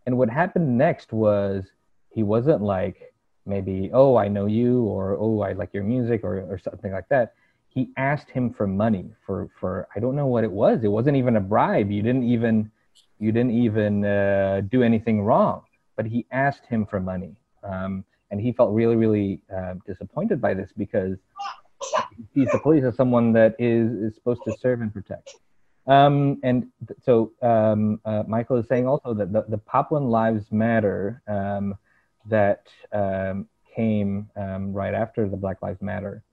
S2: And what happened next was he wasn't like maybe, oh, I know you, or oh, I like your music, or, or something like that. He asked him for money for, for I don't know what it was. It wasn't even a bribe. You didn't even you didn't even uh, do anything wrong, but he asked him for money, um, and he felt really really uh, disappointed by this because he sees the police as someone that is is supposed to serve and protect. Um, and th- so um, uh, Michael is saying also that the, the Papuan Lives Matter um, that um, came um, right after the Black Lives Matter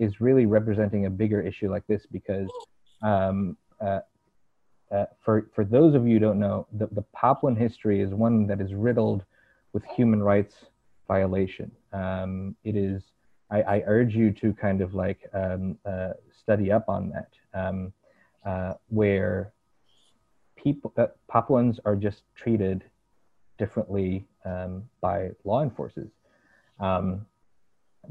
S2: is really representing a bigger issue like this because um, uh, uh, for, for those of you who don't know, the, the Papuan history is one that is riddled with human rights violation. Um, it is, I, I, urge you to kind of like um, uh, study up on that, um, uh, where people, uh, Papuans are just treated differently um, by law enforcement. Um,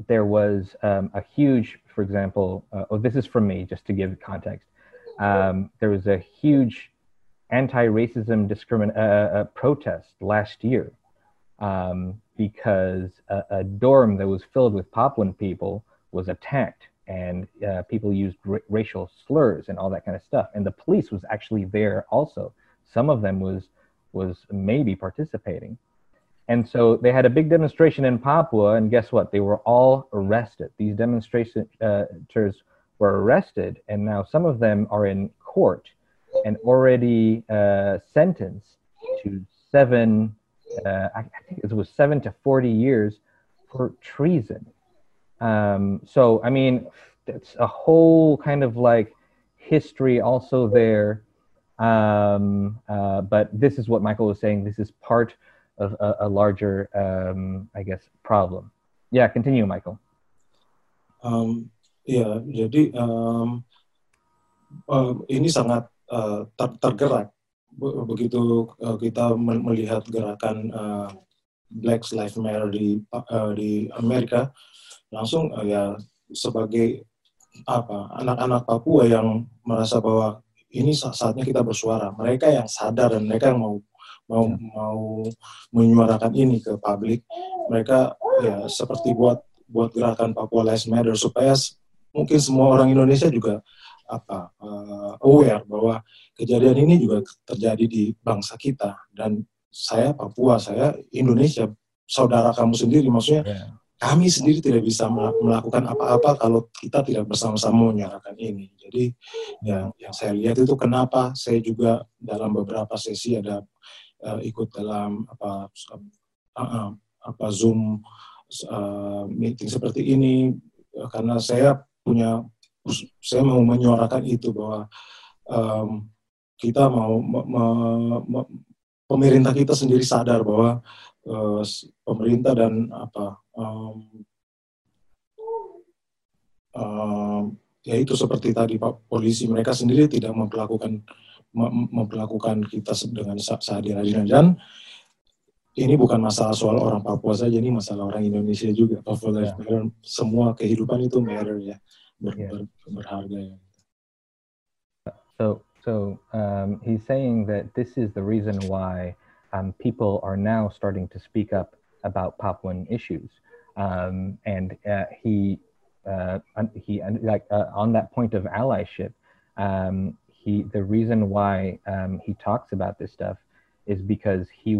S2: there was um, a huge, for example, uh, oh, this is from me, just to give context. Um, there was a huge anti-racism discrimin- uh, uh, protest last year um, because a, a, dorm that was filled with Papuan people was attacked and uh, people used ra- racial slurs and all that kind of stuff. And the police was actually there also. Some of them was was maybe participating. And so they had a big demonstration in Papua, and guess what? They were all arrested. These demonstrators were arrested, and now some of them are in court and already uh, sentenced to seven, uh, I think it was seven to 40 years for treason. Um, so, I mean, it's a whole kind of like history also there um, uh, but this is what Michael was saying. This is part of a, a larger, um, I guess, problem. Yeah, continue, Michael.
S7: Um, ya, jadi um, uh, ini sangat uh, ter tergerak begitu uh, kita melihat gerakan uh, Black Lives Matter di uh, di Amerika, langsung uh, ya sebagai apa anak-anak Papua yang merasa bahwa ini saatnya kita bersuara. Mereka yang sadar dan mereka yang mau mau mau menyuarakan ini ke publik mereka ya seperti buat buat gerakan Papua Lives Matter supaya mungkin semua orang Indonesia juga apa uh, aware bahwa kejadian ini juga terjadi di bangsa kita dan saya Papua saya Indonesia saudara kamu sendiri maksudnya yeah. kami sendiri tidak bisa melakukan apa-apa kalau kita tidak bersama-sama menyuarakan ini jadi yang yang saya lihat itu kenapa saya juga dalam beberapa sesi ada uh, ikut dalam apa uh, apa zoom uh, meeting seperti ini karena saya punya saya mau menyuarakan itu bahwa um, kita mau me, me, me, pemerintah kita sendiri sadar bahwa uh, pemerintah dan apa um, um, ya itu seperti tadi pak polisi mereka sendiri tidak memperlakukan memperlakukan kita dengan seadil-adilnya. Dan ini bukan masalah soal orang Papua saja, ini masalah orang Indonesia juga. Papua Life Matter, semua kehidupan itu matter ya. ber, yeah. ber, berharga.
S2: So, so um, he's saying that this is the reason why um, people are now starting to speak up about Papuan issues, um, and uh, he uh, he like uh, on that point of allyship. Um, he the reason why um, he talks about this stuff is because he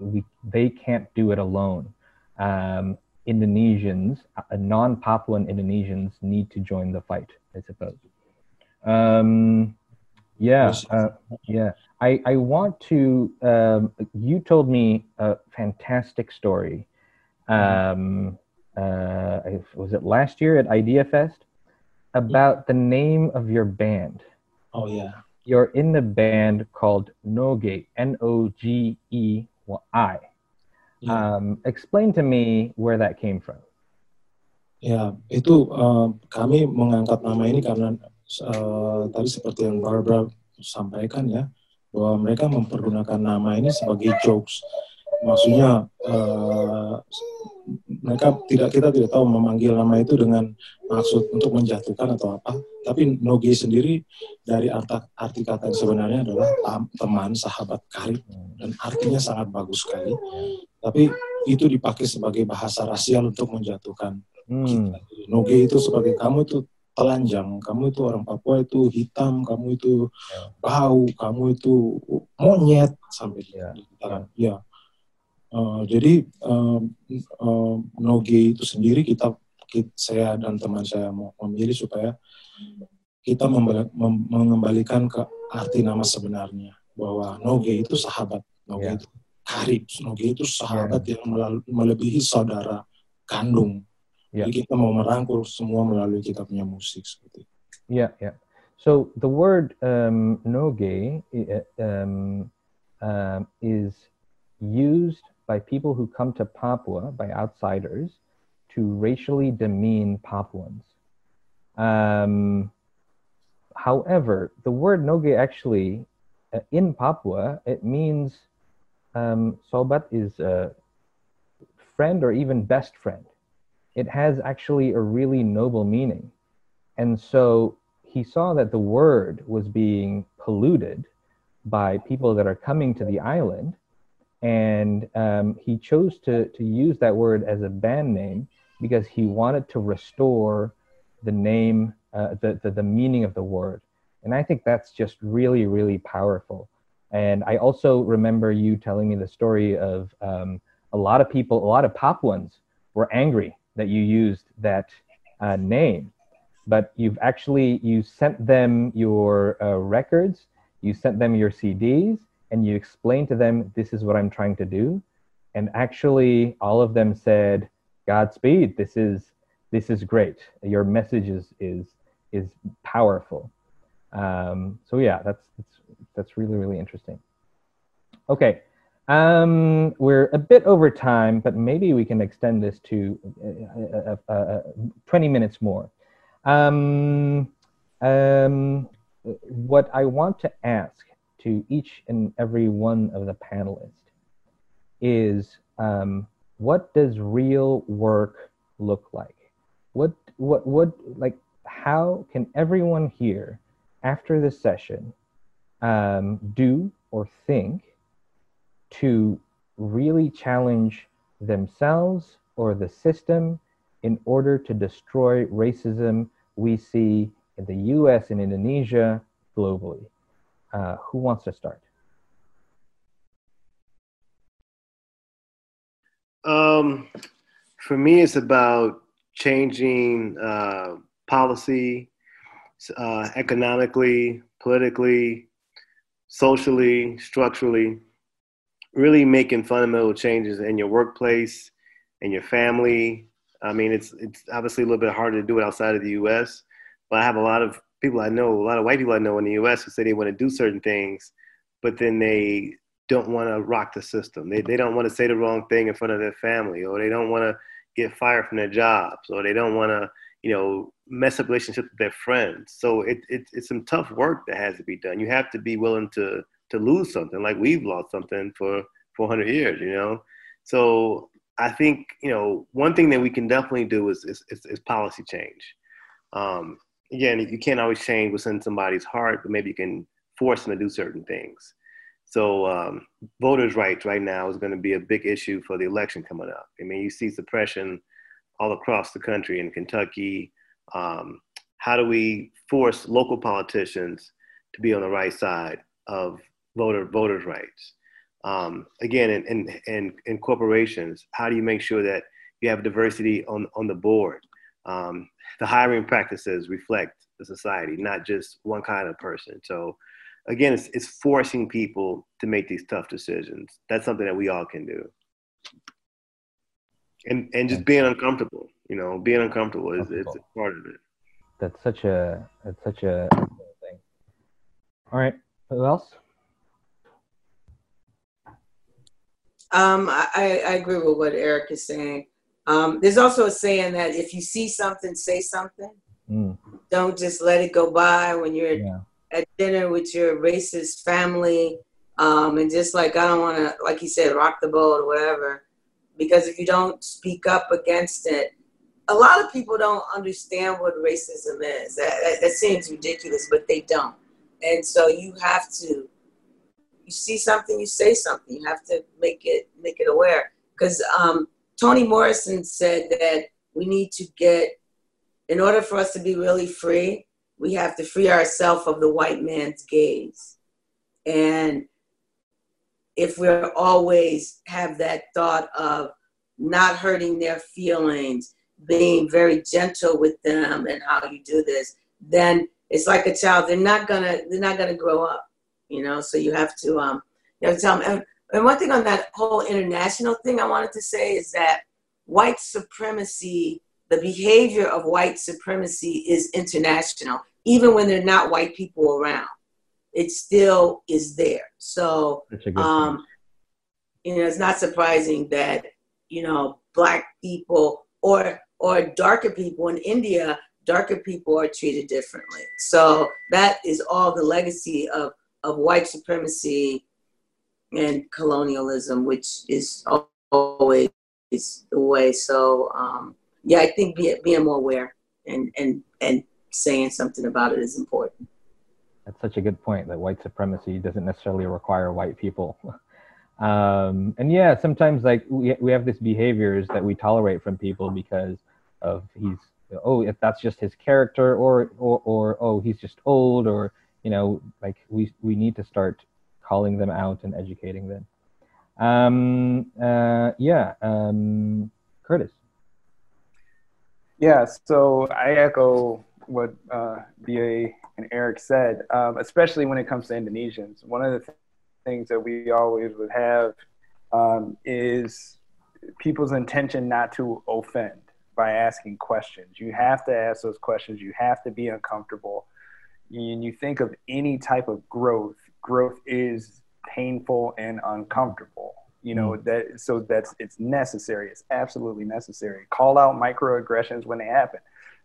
S2: we they can't do it alone. Um, Indonesians, uh, non-Papuan Indonesians need to join the fight, I suppose. Um, yeah, uh, yeah. I, I want to, um, you told me a fantastic story. Um, uh, was it last year at Idea Fest? About the name of your band.
S7: Oh, yeah.
S2: You're in the band called Noge, N O G E Y. Um, explain to me where that came from.
S7: Ya, itu uh, kami mengangkat nama ini karena uh, tadi seperti yang Barbara sampaikan ya, bahwa mereka mempergunakan nama ini sebagai jokes. Maksudnya uh, mereka tidak kita tidak tahu memanggil nama itu dengan maksud untuk menjatuhkan atau apa. Tapi Noge sendiri dari arti, arti kata yang sebenarnya adalah teman, sahabat, karib dan artinya sangat bagus sekali tapi itu dipakai sebagai bahasa rasial untuk menjatuhkan hmm. kita. Noge itu sebagai kamu itu telanjang, kamu itu orang Papua itu hitam, kamu itu ya. bau, kamu itu monyet sampai ya. dikatakan. Ya. Uh, jadi uh, uh, Noge itu sendiri kita, kita saya dan teman saya mau memilih supaya kita mengembalikan ke arti nama sebenarnya bahwa Noge itu sahabat, Noge yeah. itu karib. Noge itu sahabat yeah. yang melebihi saudara kandung. Yeah. Jadi kita mau merangkul semua melalui kita punya musik seperti itu.
S2: Yeah, yeah. So the word um, noge um, uh, is used by people who come to Papua, by outsiders, to racially demean Papuans. Um, however, the word noge actually, uh, in Papua, it means um, sobat is a friend or even best friend. It has actually a really noble meaning. And so he saw that the word was being polluted by people that are coming to the island. And um, he chose to, to use that word as a band name because he wanted to restore the name, uh, the, the, the meaning of the word. And I think that's just really, really powerful. And I also remember you telling me the story of um, a lot of people, a lot of Papuans were angry that you used that uh, name, but you've actually you sent them your uh, records, you sent them your CDs, and you explain to them this is what I'm trying to do, and actually all of them said, "Godspeed, this is this is great. Your message is is is powerful." Um, so yeah, that's, that's that's really really interesting. Okay, um, we're a bit over time, but maybe we can extend this to uh, uh, uh, 20 minutes more. Um, um, what I want to ask to each and every one of the panelists is um, what does real work look like? What, what, what, like, how can everyone here after this session um, do or think to really challenge themselves or the system in order to destroy racism we see in the US and Indonesia globally. Uh, who wants to start?
S5: Um, for me, it's about changing uh, policy, uh, economically, politically, socially, structurally, really making fundamental changes in your workplace, in your family. I mean, it's it's obviously a little bit harder to do it outside of the U.S., but I have a lot of people I know, a lot of white people I know in the U.S. who say they want to do certain things, but then they don't want to rock the system. They they don't want to say the wrong thing in front of their family, or they don't want to get fired from their jobs, or they don't want to you know mess up relationships with their friends. So it, it it's some tough work that has to be done. You have to be willing to to lose something, like we've lost something for 400 years, you know. So I think you know one thing that we can definitely do is is, is, is policy change. Um, again, you can't always change what's in somebody's heart, but maybe you can force them to do certain things. So um, voters' rights right now is going to be a big issue for the election coming up. I mean, you see suppression all across the country in Kentucky. Um, how do we force local politicians to be on the right side of voter voters' rights? Um, again, in, in, in, in, corporations, how do you make sure that you have diversity on, on the board? Um, the hiring practices reflect the society, not just one kind of person. So, again, it's, it's forcing people to make these tough decisions. That's something that we all can do. And and just being uncomfortable you know being uncomfortable is it's part of it.
S2: That's such a that's such a thing. All right who else?
S4: Um i i agree with what eric is saying um there's also a saying that if you see something say something mm. don't just let it go by when you're yeah. at dinner with your racist family um and just like i don't want to like you said rock the boat or whatever because if you don't speak up against it, a lot of people don't understand what racism is. That, that, that seems ridiculous, but they don't. And so you have to, you see something, you say something. You have to make it make it aware. Because um, Toni Morrison said that we need to get, in order for us to be really free, we have to free ourselves of the white man's gaze. And if we're always have that thought of not hurting their feelings, being very gentle with them and how you do this, then it's like a child. They're not gonna they're not gonna grow up, you know. So you have to um you have to tell them. And, one thing on that whole international thing I wanted to say is that white supremacy, the behavior of white supremacy is international, even when they're not white people around it still is there. So, um, you know, it's not surprising that you know black people or or darker people in India, darker people are treated differently. So that is all the legacy of of white supremacy and colonialism, which is always the way. So um, yeah, I think being, being more aware and and and saying something about it is important
S2: that's such a good point that white supremacy doesn't necessarily require white people. um, and yeah, sometimes like we, we have these behaviors that we tolerate from people because of he's oh if that's just his character or or or oh he's just old or you know like we we need to start calling them out and educating them. Um, uh, yeah, um, Curtis.
S3: Yeah, so I echo what uh, BA and Eric said, um, especially when it comes to Indonesians. One of the th- things that we always would have um, is people's intention not to offend by asking questions. You have to ask those questions. You have to be uncomfortable. And you think of any type of growth, growth is painful and uncomfortable. You know mm. that so that's it's necessary. It's absolutely necessary. Call out microaggressions when they happen,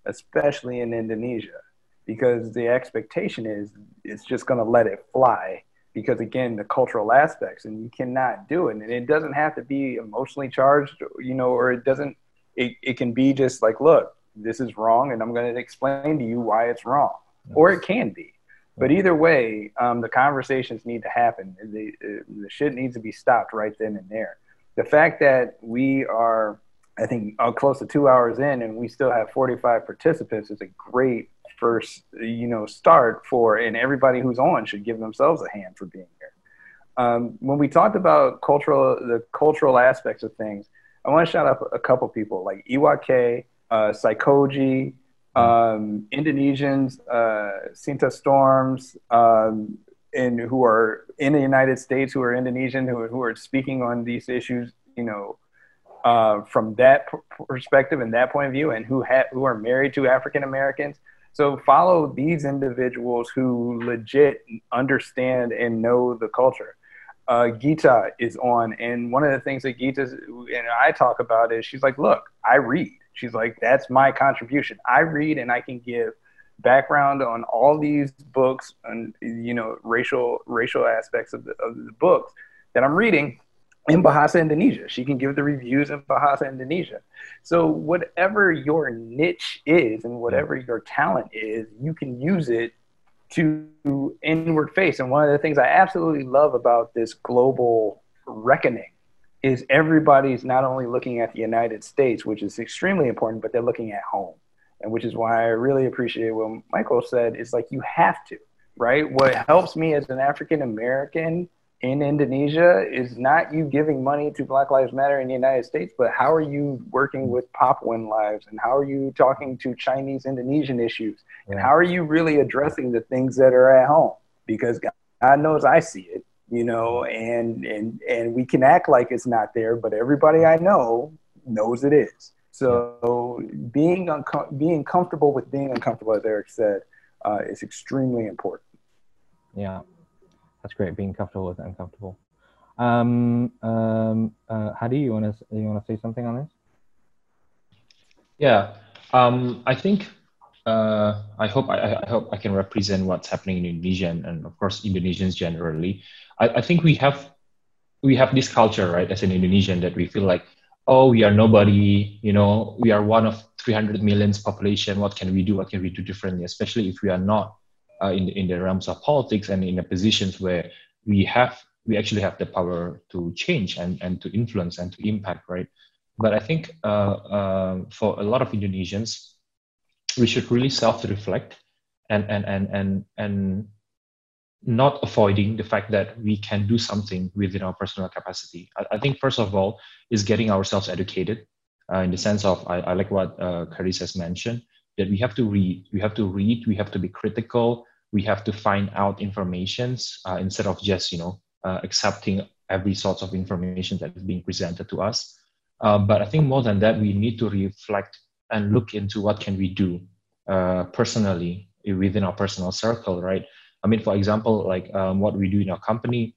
S3: especially in Indonesia because the expectation is it's just going to let it fly because again the cultural aspects and you cannot do it and it doesn't have to be emotionally charged you know or it doesn't it, it can be just like look this is wrong and i'm going to explain to you why it's wrong or it can be But either way, um, the conversations need to happen. The, uh, the shit needs to be stopped right then and there. The fact that we are, I think, uh, close to two hours in and we still have 45 participants is a great first, you know, start for, and everybody who's on should give themselves a hand for being here. Um, when we talked about cultural, the cultural aspects of things, I want to shout out a couple people like Iwake, uh, Psychoji, um, Indonesians, uh, Sinta Storms, um, and who are in the United States, who are Indonesian, who, who are speaking on these issues, you know, uh, from that perspective and that point of view, and who ha- who are married to African Americans. So follow these individuals who legit understand and know the culture. Uh, Gita is on, and one of the things that Gita and I talk about is she's like, "Look, I read." She's like, that's my contribution. I read and I can give background on all these books and you know racial racial aspects of the, of the books that I'm reading in Bahasa Indonesia. She can give the reviews in Bahasa Indonesia. So whatever your niche is and whatever your talent is, you can use it to inward face. And one of the things I absolutely love about this global reckoning is everybody's not only looking at the United States, which is extremely important, but they're looking at home. And which is why I really appreciate what Michael said. It's like you have to, right? What helps me as an African American in Indonesia is not you giving money to Black Lives Matter in the United States, but how are you working with Papuan lives and how are you talking to Chinese Indonesian issues? And how are you really addressing the things that are at home? Because God knows I see it you know, and and and we can act like it's not there, but everybody I know knows it is. So being unco- being comfortable with being uncomfortable, as Eric said, uh, is extremely important.
S2: Yeah, that's great. Being comfortable with uncomfortable. Um, um, uh, how do you want to you want to say something on this?
S6: Yeah, um, I think uh, I hope I, I, hope I can represent what's happening in Indonesia and, and of course Indonesians generally. I, I, think we have we have this culture, right, as an Indonesian that we feel like, oh, we are nobody, you know, we are one of 300 millions population. What can we do? What can we do differently? Especially if we are not uh, in in the realms of politics and in the positions where we have we actually have the power to change and and to influence and to impact, right? But I think uh, uh, for a lot of Indonesians, we should really self-reflect and and and and and not avoiding the fact that we can do something within our personal capacity. I, I think first of all is getting ourselves educated uh, in the sense of I, I like what uh, Curtis has mentioned that we have to read, we have to read, we have to be critical, we have to find out informations uh, instead of just you know uh, accepting every sort of information that is being presented to us. Uh, but I think more than that, we need to reflect and look into what can we do uh, personally within our personal circle, right? I mean, for example, like um, what we do in our company,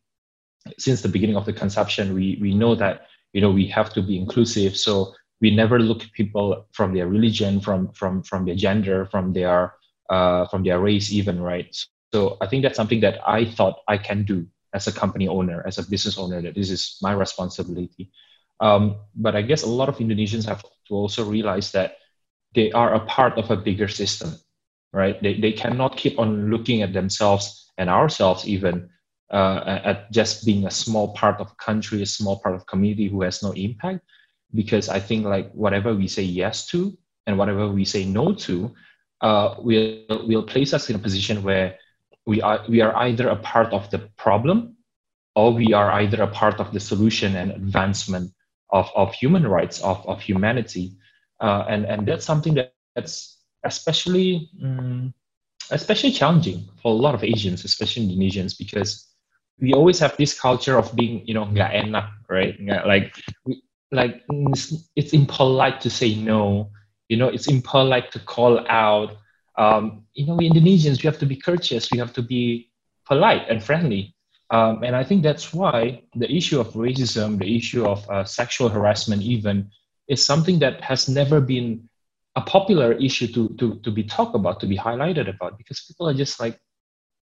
S6: since the beginning of the conception, we we know that you know we have to be inclusive. So we never look at people from their religion, from from from their gender, from their uh, from their race, even, right? So I think that's something that I thought I can do as a company owner, as a business owner, that this is my responsibility. Um, but I guess a lot of Indonesians have to also realize that they are a part of a bigger system, right? They, they cannot keep on looking at themselves and ourselves even uh, at just being a small part of a country, a small part of community who has no impact. Because I think like whatever we say yes to and whatever we say no to, uh, will will place us in a position where we are we are either a part of the problem or we are either a part of the solution and advancement of, of human rights of, of humanity uh, and and that's something that, that's especially um, especially challenging for a lot of Asians, especially Indonesians, because we always have this culture of being you know nggak enak, right? Like we, like it's impolite to say no. You know, it's impolite to call out. Um, you know, we Indonesians, we have to be courteous. We have to be polite and friendly. Um, and I think that's why the issue of racism, the issue of uh, sexual harassment, even is something that has never been a popular issue to, to, to be talked about, to be highlighted about, because people are just like,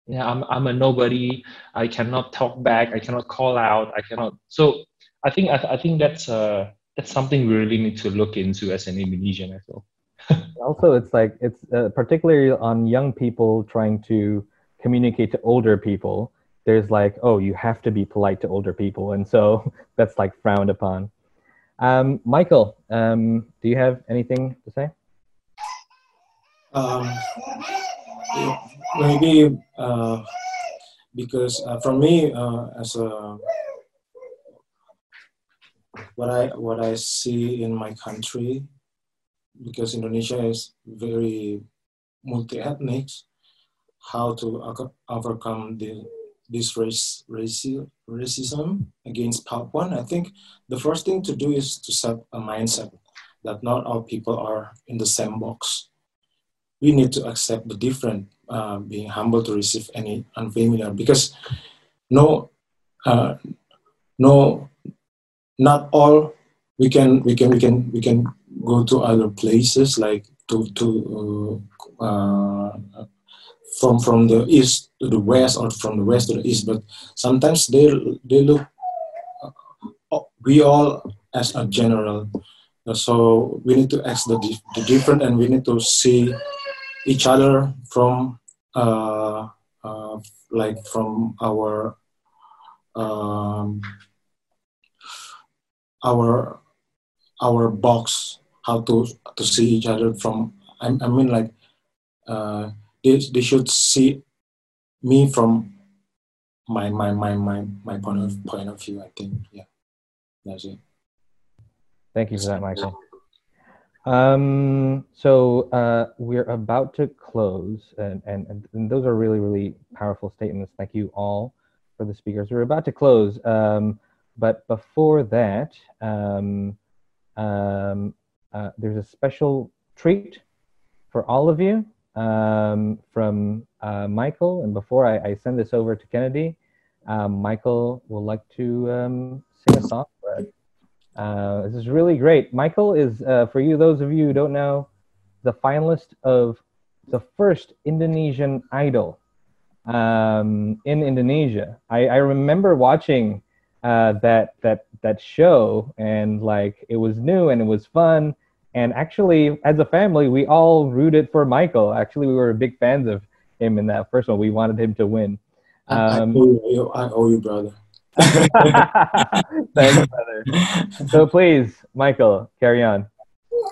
S6: yeah, I'm, I'm a nobody. I cannot talk back. I cannot call out. I cannot. So I think I, I think that's uh, that's something we really need to look into as an Indonesian. I feel.
S2: also, it's like it's uh, particularly on young people trying to communicate to older people, there's like, oh, you have to be polite to older people, and so that's like frowned upon. Um, Michael, um, do you have anything to say?
S7: Um, maybe uh, because uh, for me uh, as a what I what I see in my country because Indonesia is very multi-ethnic how to overcome the this race, raci- racism against Papuan, I think the first thing to do is to set a mindset that not all people are in the same box. We need to accept the different, uh, being humble to receive any unfamiliar, because no, uh, no, not all we can we can we can we can go to other places like to to uh from from the east to the west or from the west to the east but sometimes they they look uh, we all as a general. So we need to ask the, the different and we need to see each other from uh, uh, like from our um, our our box how to to see each other from I, I mean like uh, they, they should see me from my my my my my point of point of view. I think yeah, that's it.
S2: Thank you for that, Michael. Um, so uh, we're about to close, and, and and those are really really powerful statements. Thank you all for the speakers. We're about to close, um, but before that, um, um, uh, there's a special treat for all of you um, from uh, Michael. And before I, I, send this over to Kennedy, um, Michael would like to um, sing a song for us. Uh, this is really great. Michael is, uh, for you, those of you who don't know, the finalist of the first Indonesian Idol um, in Indonesia. I, I remember watching uh, that that that show, and like it was new and it was fun and actually, as a family, we all rooted for Michael. Actually, we were big fans of him in that first one. We wanted him to win.
S7: Um, I, owe you, I owe you, brother.
S2: Thanks, brother. So please, Michael, carry on.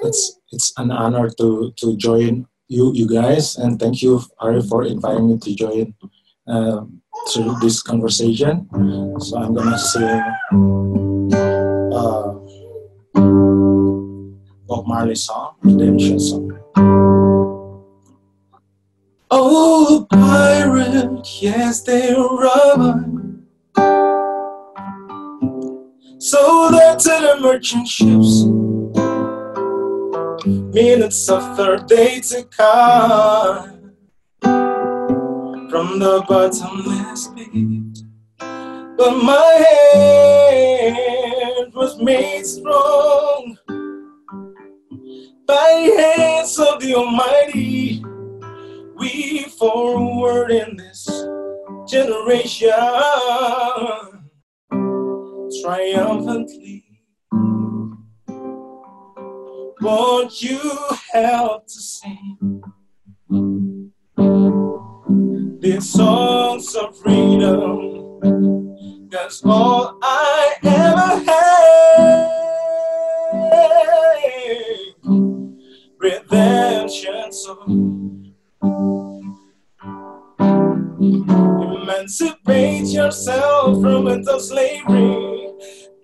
S7: It's it's an honor to to join you you guys, and thank you, Ari, for inviting me to join uh, to this conversation. So I'm gonna sing. Bob Marley song, redemption song. Oh, pirate, yes, they're rubber. So that's to the merchant ships. Minutes of third day to come from the bottomless pit. But my hand was made strong by the hands of the Almighty, we forward in this generation triumphantly. Won't you help to sing these songs of freedom? Cause all I ever had song. Emancipate yourself from mental slavery.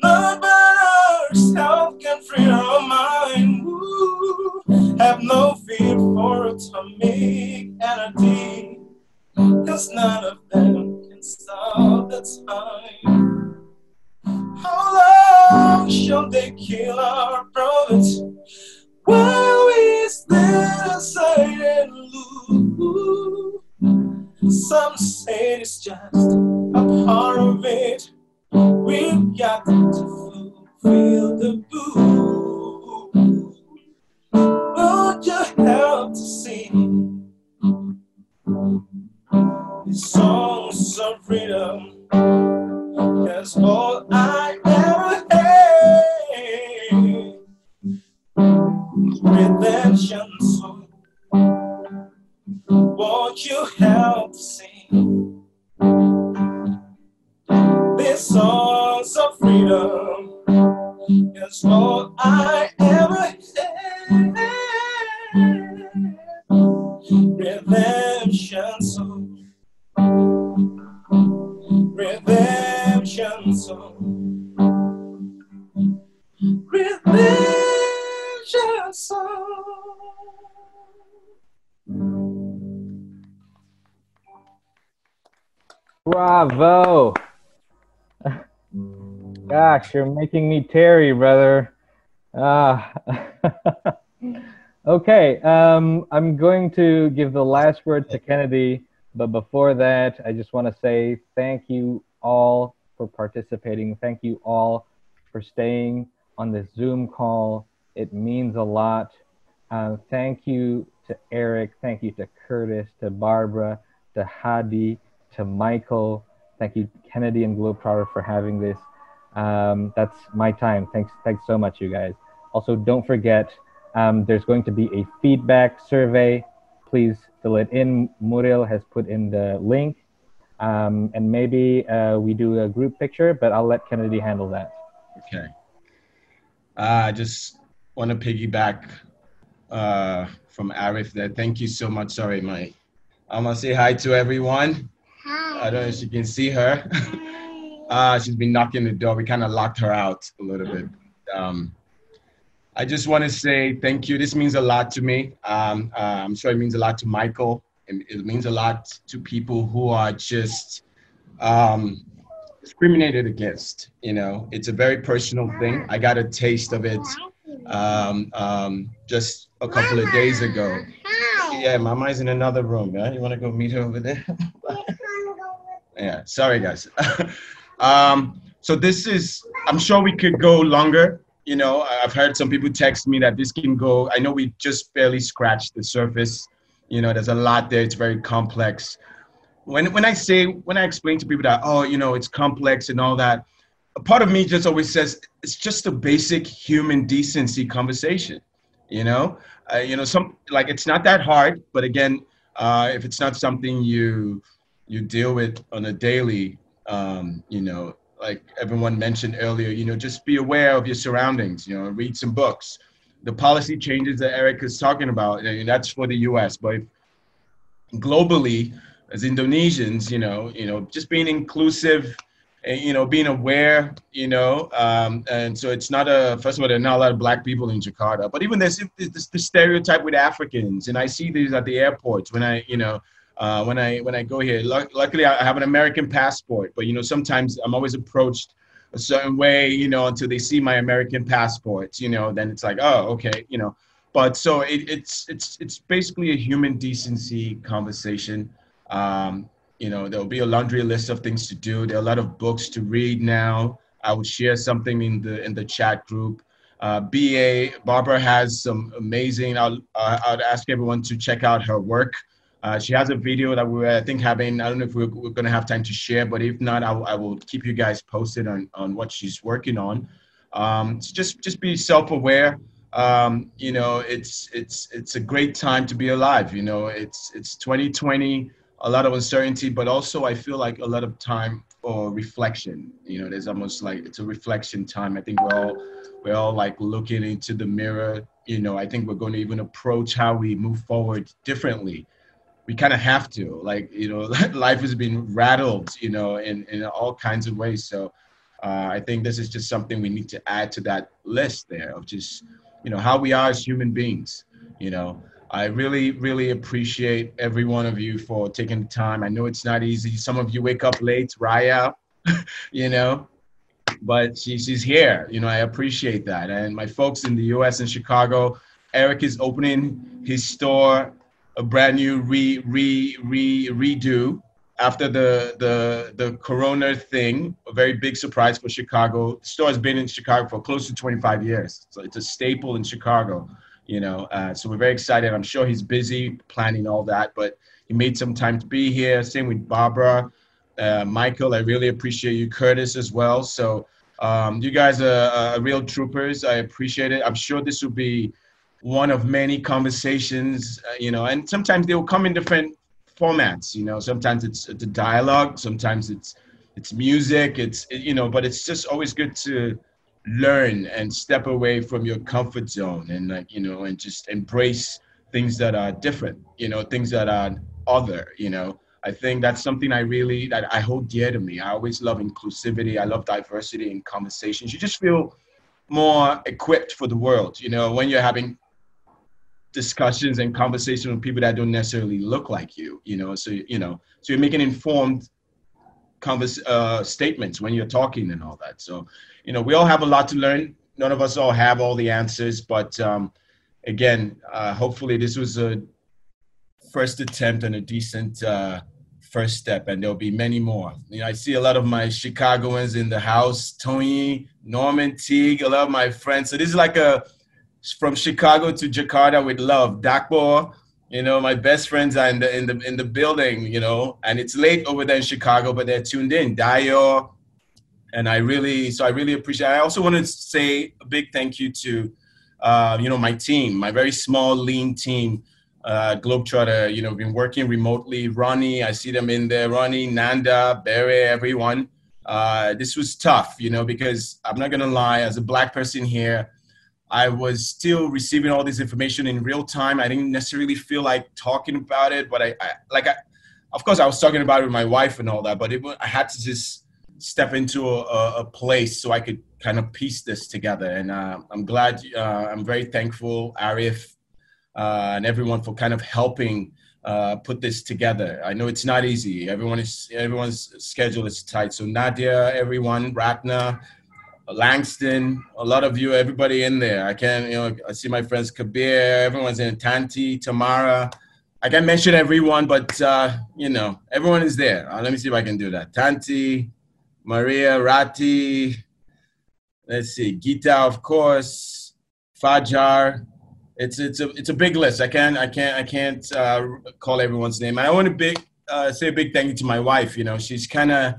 S7: None but ourselves can free our mind. Ooh, have no fear for atomic energy. Cause none of them can stop the time. How long shall they kill our prophets? While we stand aside and some say it's just a part of it. We've got to fulfill the boo. Would you help to sing these songs of freedom? That's all I ever redemption song. Won't you help sing these songs of freedom? is all I ever had. Redemption song. Redemption song. Redemption.
S2: Bravo. Gosh, you're making me teary, brother. Ah. okay, um, I'm going to give the last word to Kennedy, but before that, I just want to say thank you all for participating. Thank you all for staying on this Zoom call. It means a lot. Uh, thank you to Eric. Thank you to Curtis, to Barbara, to Hadi, to Michael. Thank you, Kennedy and Globetrotter, for having this. Um, that's my time. Thanks, thanks so much, you guys. Also, don't forget, um, there's going to be a feedback survey. Please fill it in. Muriel has put in the link. Um, and maybe uh, we do a group picture, but I'll let Kennedy handle that.
S1: Okay. Uh, just want to piggyback uh, from Arif there. Thank you so much. Sorry, my. I'm gonna say hi to everyone. Hi. I don't know if you can see her. uh, she's been knocking the door. We kind of locked her out a little bit. Um, I just want to say thank you. This means a lot to me. Um, uh, I'm sure it means a lot to Michael. It, it means a lot to people who are just um, discriminated against. You know, it's a very personal thing. I got a taste of it um, um, just a couple of days ago. Yeah, Mama's in another room. Yeah, you want to go meet her over there? yeah, sorry guys. um, so this is. I'm sure we could go longer. You know, I've heard some people text me that this can go. I know we just barely scratched the surface. You know, there's a lot there. It's very complex. When when I say when I explain to people that oh, you know, it's complex and all that, part of me just always says it's just a basic human decency conversation. You know, uh, you know, some like it's not that hard, but again, uh, if it's not something you you deal with on a daily, um, you know, like everyone mentioned earlier, you know, just be aware of your surroundings. You know, read some books. The policy changes that Eric is talking about, and that's for the U.S. But globally, as Indonesians, you know, you know, just being inclusive you know, being aware, you know, um, and so it's not a, first of all, there are not a lot of black people in Jakarta, but even there's this, the stereotype with Africans, and I see these at the airports when I, you know, uh, when I when I go here. luckily, I have an American passport, but you know, sometimes I'm always approached a certain way, you know, until they see my American passport, you know, then it's like, oh, okay, you know. But so it, it's it's it's basically a human decency conversation. Um, you know, there'll be a laundry list of things to do. There are a lot of books to read now. I will share something in the in the chat group. Uh, BA Barbara has some amazing. I'll uh, I'd ask everyone to check out her work. Uh, she has a video that we're I think having. I don't know if we're, we're going to have time to share, but if not, I, I will keep you guys posted on on what she's working on. Um, so just just be self-aware. Um, you know, it's it's it's a great time to be alive. You know, it's it's 2020 a lot of uncertainty, but also I feel like a lot of time for reflection. You know, there's almost like it's a reflection time. I think we're all we're all like looking into the mirror. You know, I think we're going to even approach how we move forward differently. We kind of have to, like, you know, life has been rattled, you know, in in all kinds of ways. So. Uh, I think this is just something we need to add to that list there of just, you know, how we are as human beings. You know, I really, really appreciate every one of you for taking the time. I know it's not easy. Some of you wake up late, Raya, you know, but she, she's here. You know, I appreciate that. And my folks in the US and Chicago, Eric is opening his store, a brand new re, re, re, redo after the, the, the Corona thing, a very big surprise for Chicago. The store has been in Chicago for close to 25 years. So it's a staple in Chicago you know. Uh, so we're very excited. I'm sure he's busy planning all that, but he made some time to be here. Same with Barbara, uh, Michael. I really appreciate you, Curtis, as well. So um, you guys are, are real troopers. I appreciate it. I'm sure this will be one of many conversations, uh, you know, and sometimes they will come in different formats. You know, sometimes it's, it's a dialogue, sometimes it's it's music, it's you know, but it's just always good to learn and step away from your comfort zone and like you know and just embrace things that are different you know things that are other you know. I think that's something i really that i hold dear to me. I always love inclusivity. I love diversity in conversations. You just feel more equipped for the world you know when you're having discussions and conversations with people that don't necessarily look like you you know. So you know so you're making informed convers- uh, statements when you're talking and all that. So you know we all have a lot to learn none of us all have all the answers but um, again uh, hopefully this was a first attempt and a decent uh, first step and there'll be many more you know i see a lot of my chicagoans in the house tony norman teague a lot of my friends so this is like a from Chicago to Jakarta with love. Dakbo, you know, my best friends are in the in the in the building, you know, and it's late over there in Chicago, but they're tuned in. Dio, and I really so I really appreciate. I also want to say a big thank you to, uh, you know, my team, my very small, lean team. Uh, Globetrotter, you know, been working remotely. Ronnie, I see them in there. Ronnie, Nanda, Barry, everyone. Uh, this was tough, you know, because I'm not gonna lie, as a black person here, I was still receiving all this information in real time. I didn't necessarily feel like talking about it, but I, I like I, of course, I was talking about it with my wife and all that. But it, I had to just step into a, a, place so I could kind of piece this together. And uh, I'm glad. Uh, I'm very thankful, Arif, uh, and everyone for kind of helping uh, put this together. I know it's not easy. Everyone is everyone's schedule is tight. So Nadia, everyone, Ratna, Langston, a lot of you, everybody in there. I can, you know, I see my friends Kabir, everyone's in Tanti, Tamara. I can't mention everyone, but uh, you know, everyone is there. Uh, let me see if I can do that. Tanti, Maria, Rati. Let's see, Gita, of course, Fajar. It's it's a it's a big list. I can't I can't I can't uh, call everyone's name. I want to big uh, say a big thank you to my wife. You know, she's kind of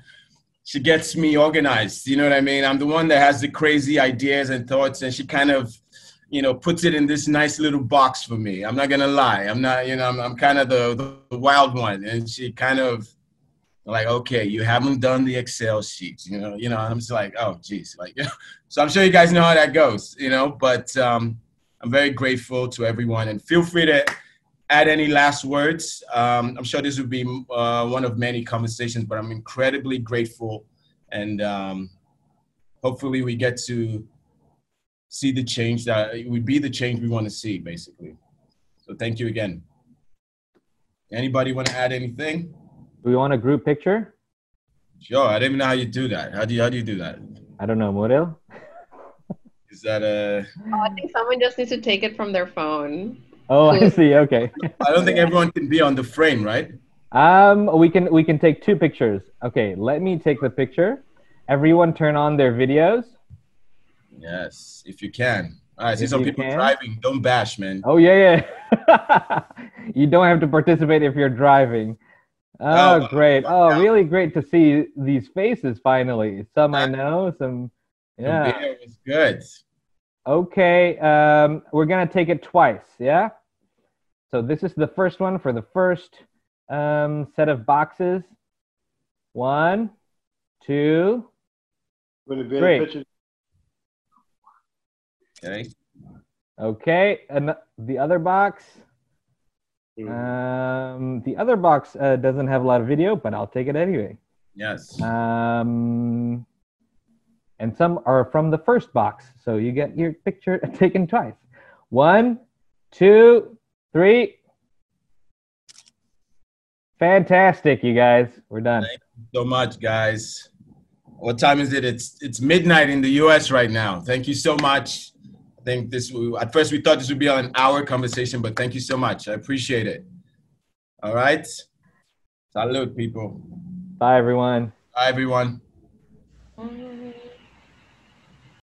S1: she gets me organized. You know what I mean? I'm the one that has the crazy ideas and thoughts, and she kind of, you know, puts it in this nice little box for me. I'm not gonna lie. I'm not, you know, I'm, I'm kind of the, the wild one, and she kind of like, okay, you haven't done the Excel sheets, you know, you know. I'm just like, oh, geez, like, so I'm sure you guys know how that goes, you know. But um, I'm very grateful to everyone, and feel free to add any last words? Um, I'm sure this would be uh, one of many conversations, but I'm incredibly grateful, and um, hopefully we get to see the change that it would be the change we want to see, basically. So thank you again. Anybody want to add anything?
S2: Do we want a group picture?
S1: Sure. I didn't even know how you do that. How do you how do you do that?
S2: I don't know, Muril.
S1: Is that a?
S8: Oh, I think someone just needs to take it from their phone.
S2: Oh, I see. Okay.
S1: I don't think everyone can be on the frame, right?
S2: Um, we can we can take two pictures. Okay, let me take the picture. Everyone, turn on their videos.
S1: Yes, if you can. I see some people can. driving. Don't bash, man.
S2: Oh yeah, yeah. you don't have to participate if you're driving. Oh, oh great! Oh, really great to see these faces finally. Some I know, some. Yeah.
S1: The It was good.
S2: Okay, um, we're gonna take it twice, yeah? So this is the first one for the first um, set of boxes. One, two, three.
S1: Okay.
S2: Okay, and the other box. Um, the other box uh, doesn't have a lot of video, but I'll take it anyway.
S1: Yes.
S2: Um, and some are from the first box. So you get your picture taken twice. One, two, three. Fantastic, you guys. We're done.
S1: Thank you so much, guys. What time is it? It's it's midnight in the U.S. right now. Thank you so much. I think this at first we thought this would be an hour conversation, but thank you so much. I appreciate it. All right. Salute, people.
S2: Bye, everyone.
S1: Bye, everyone.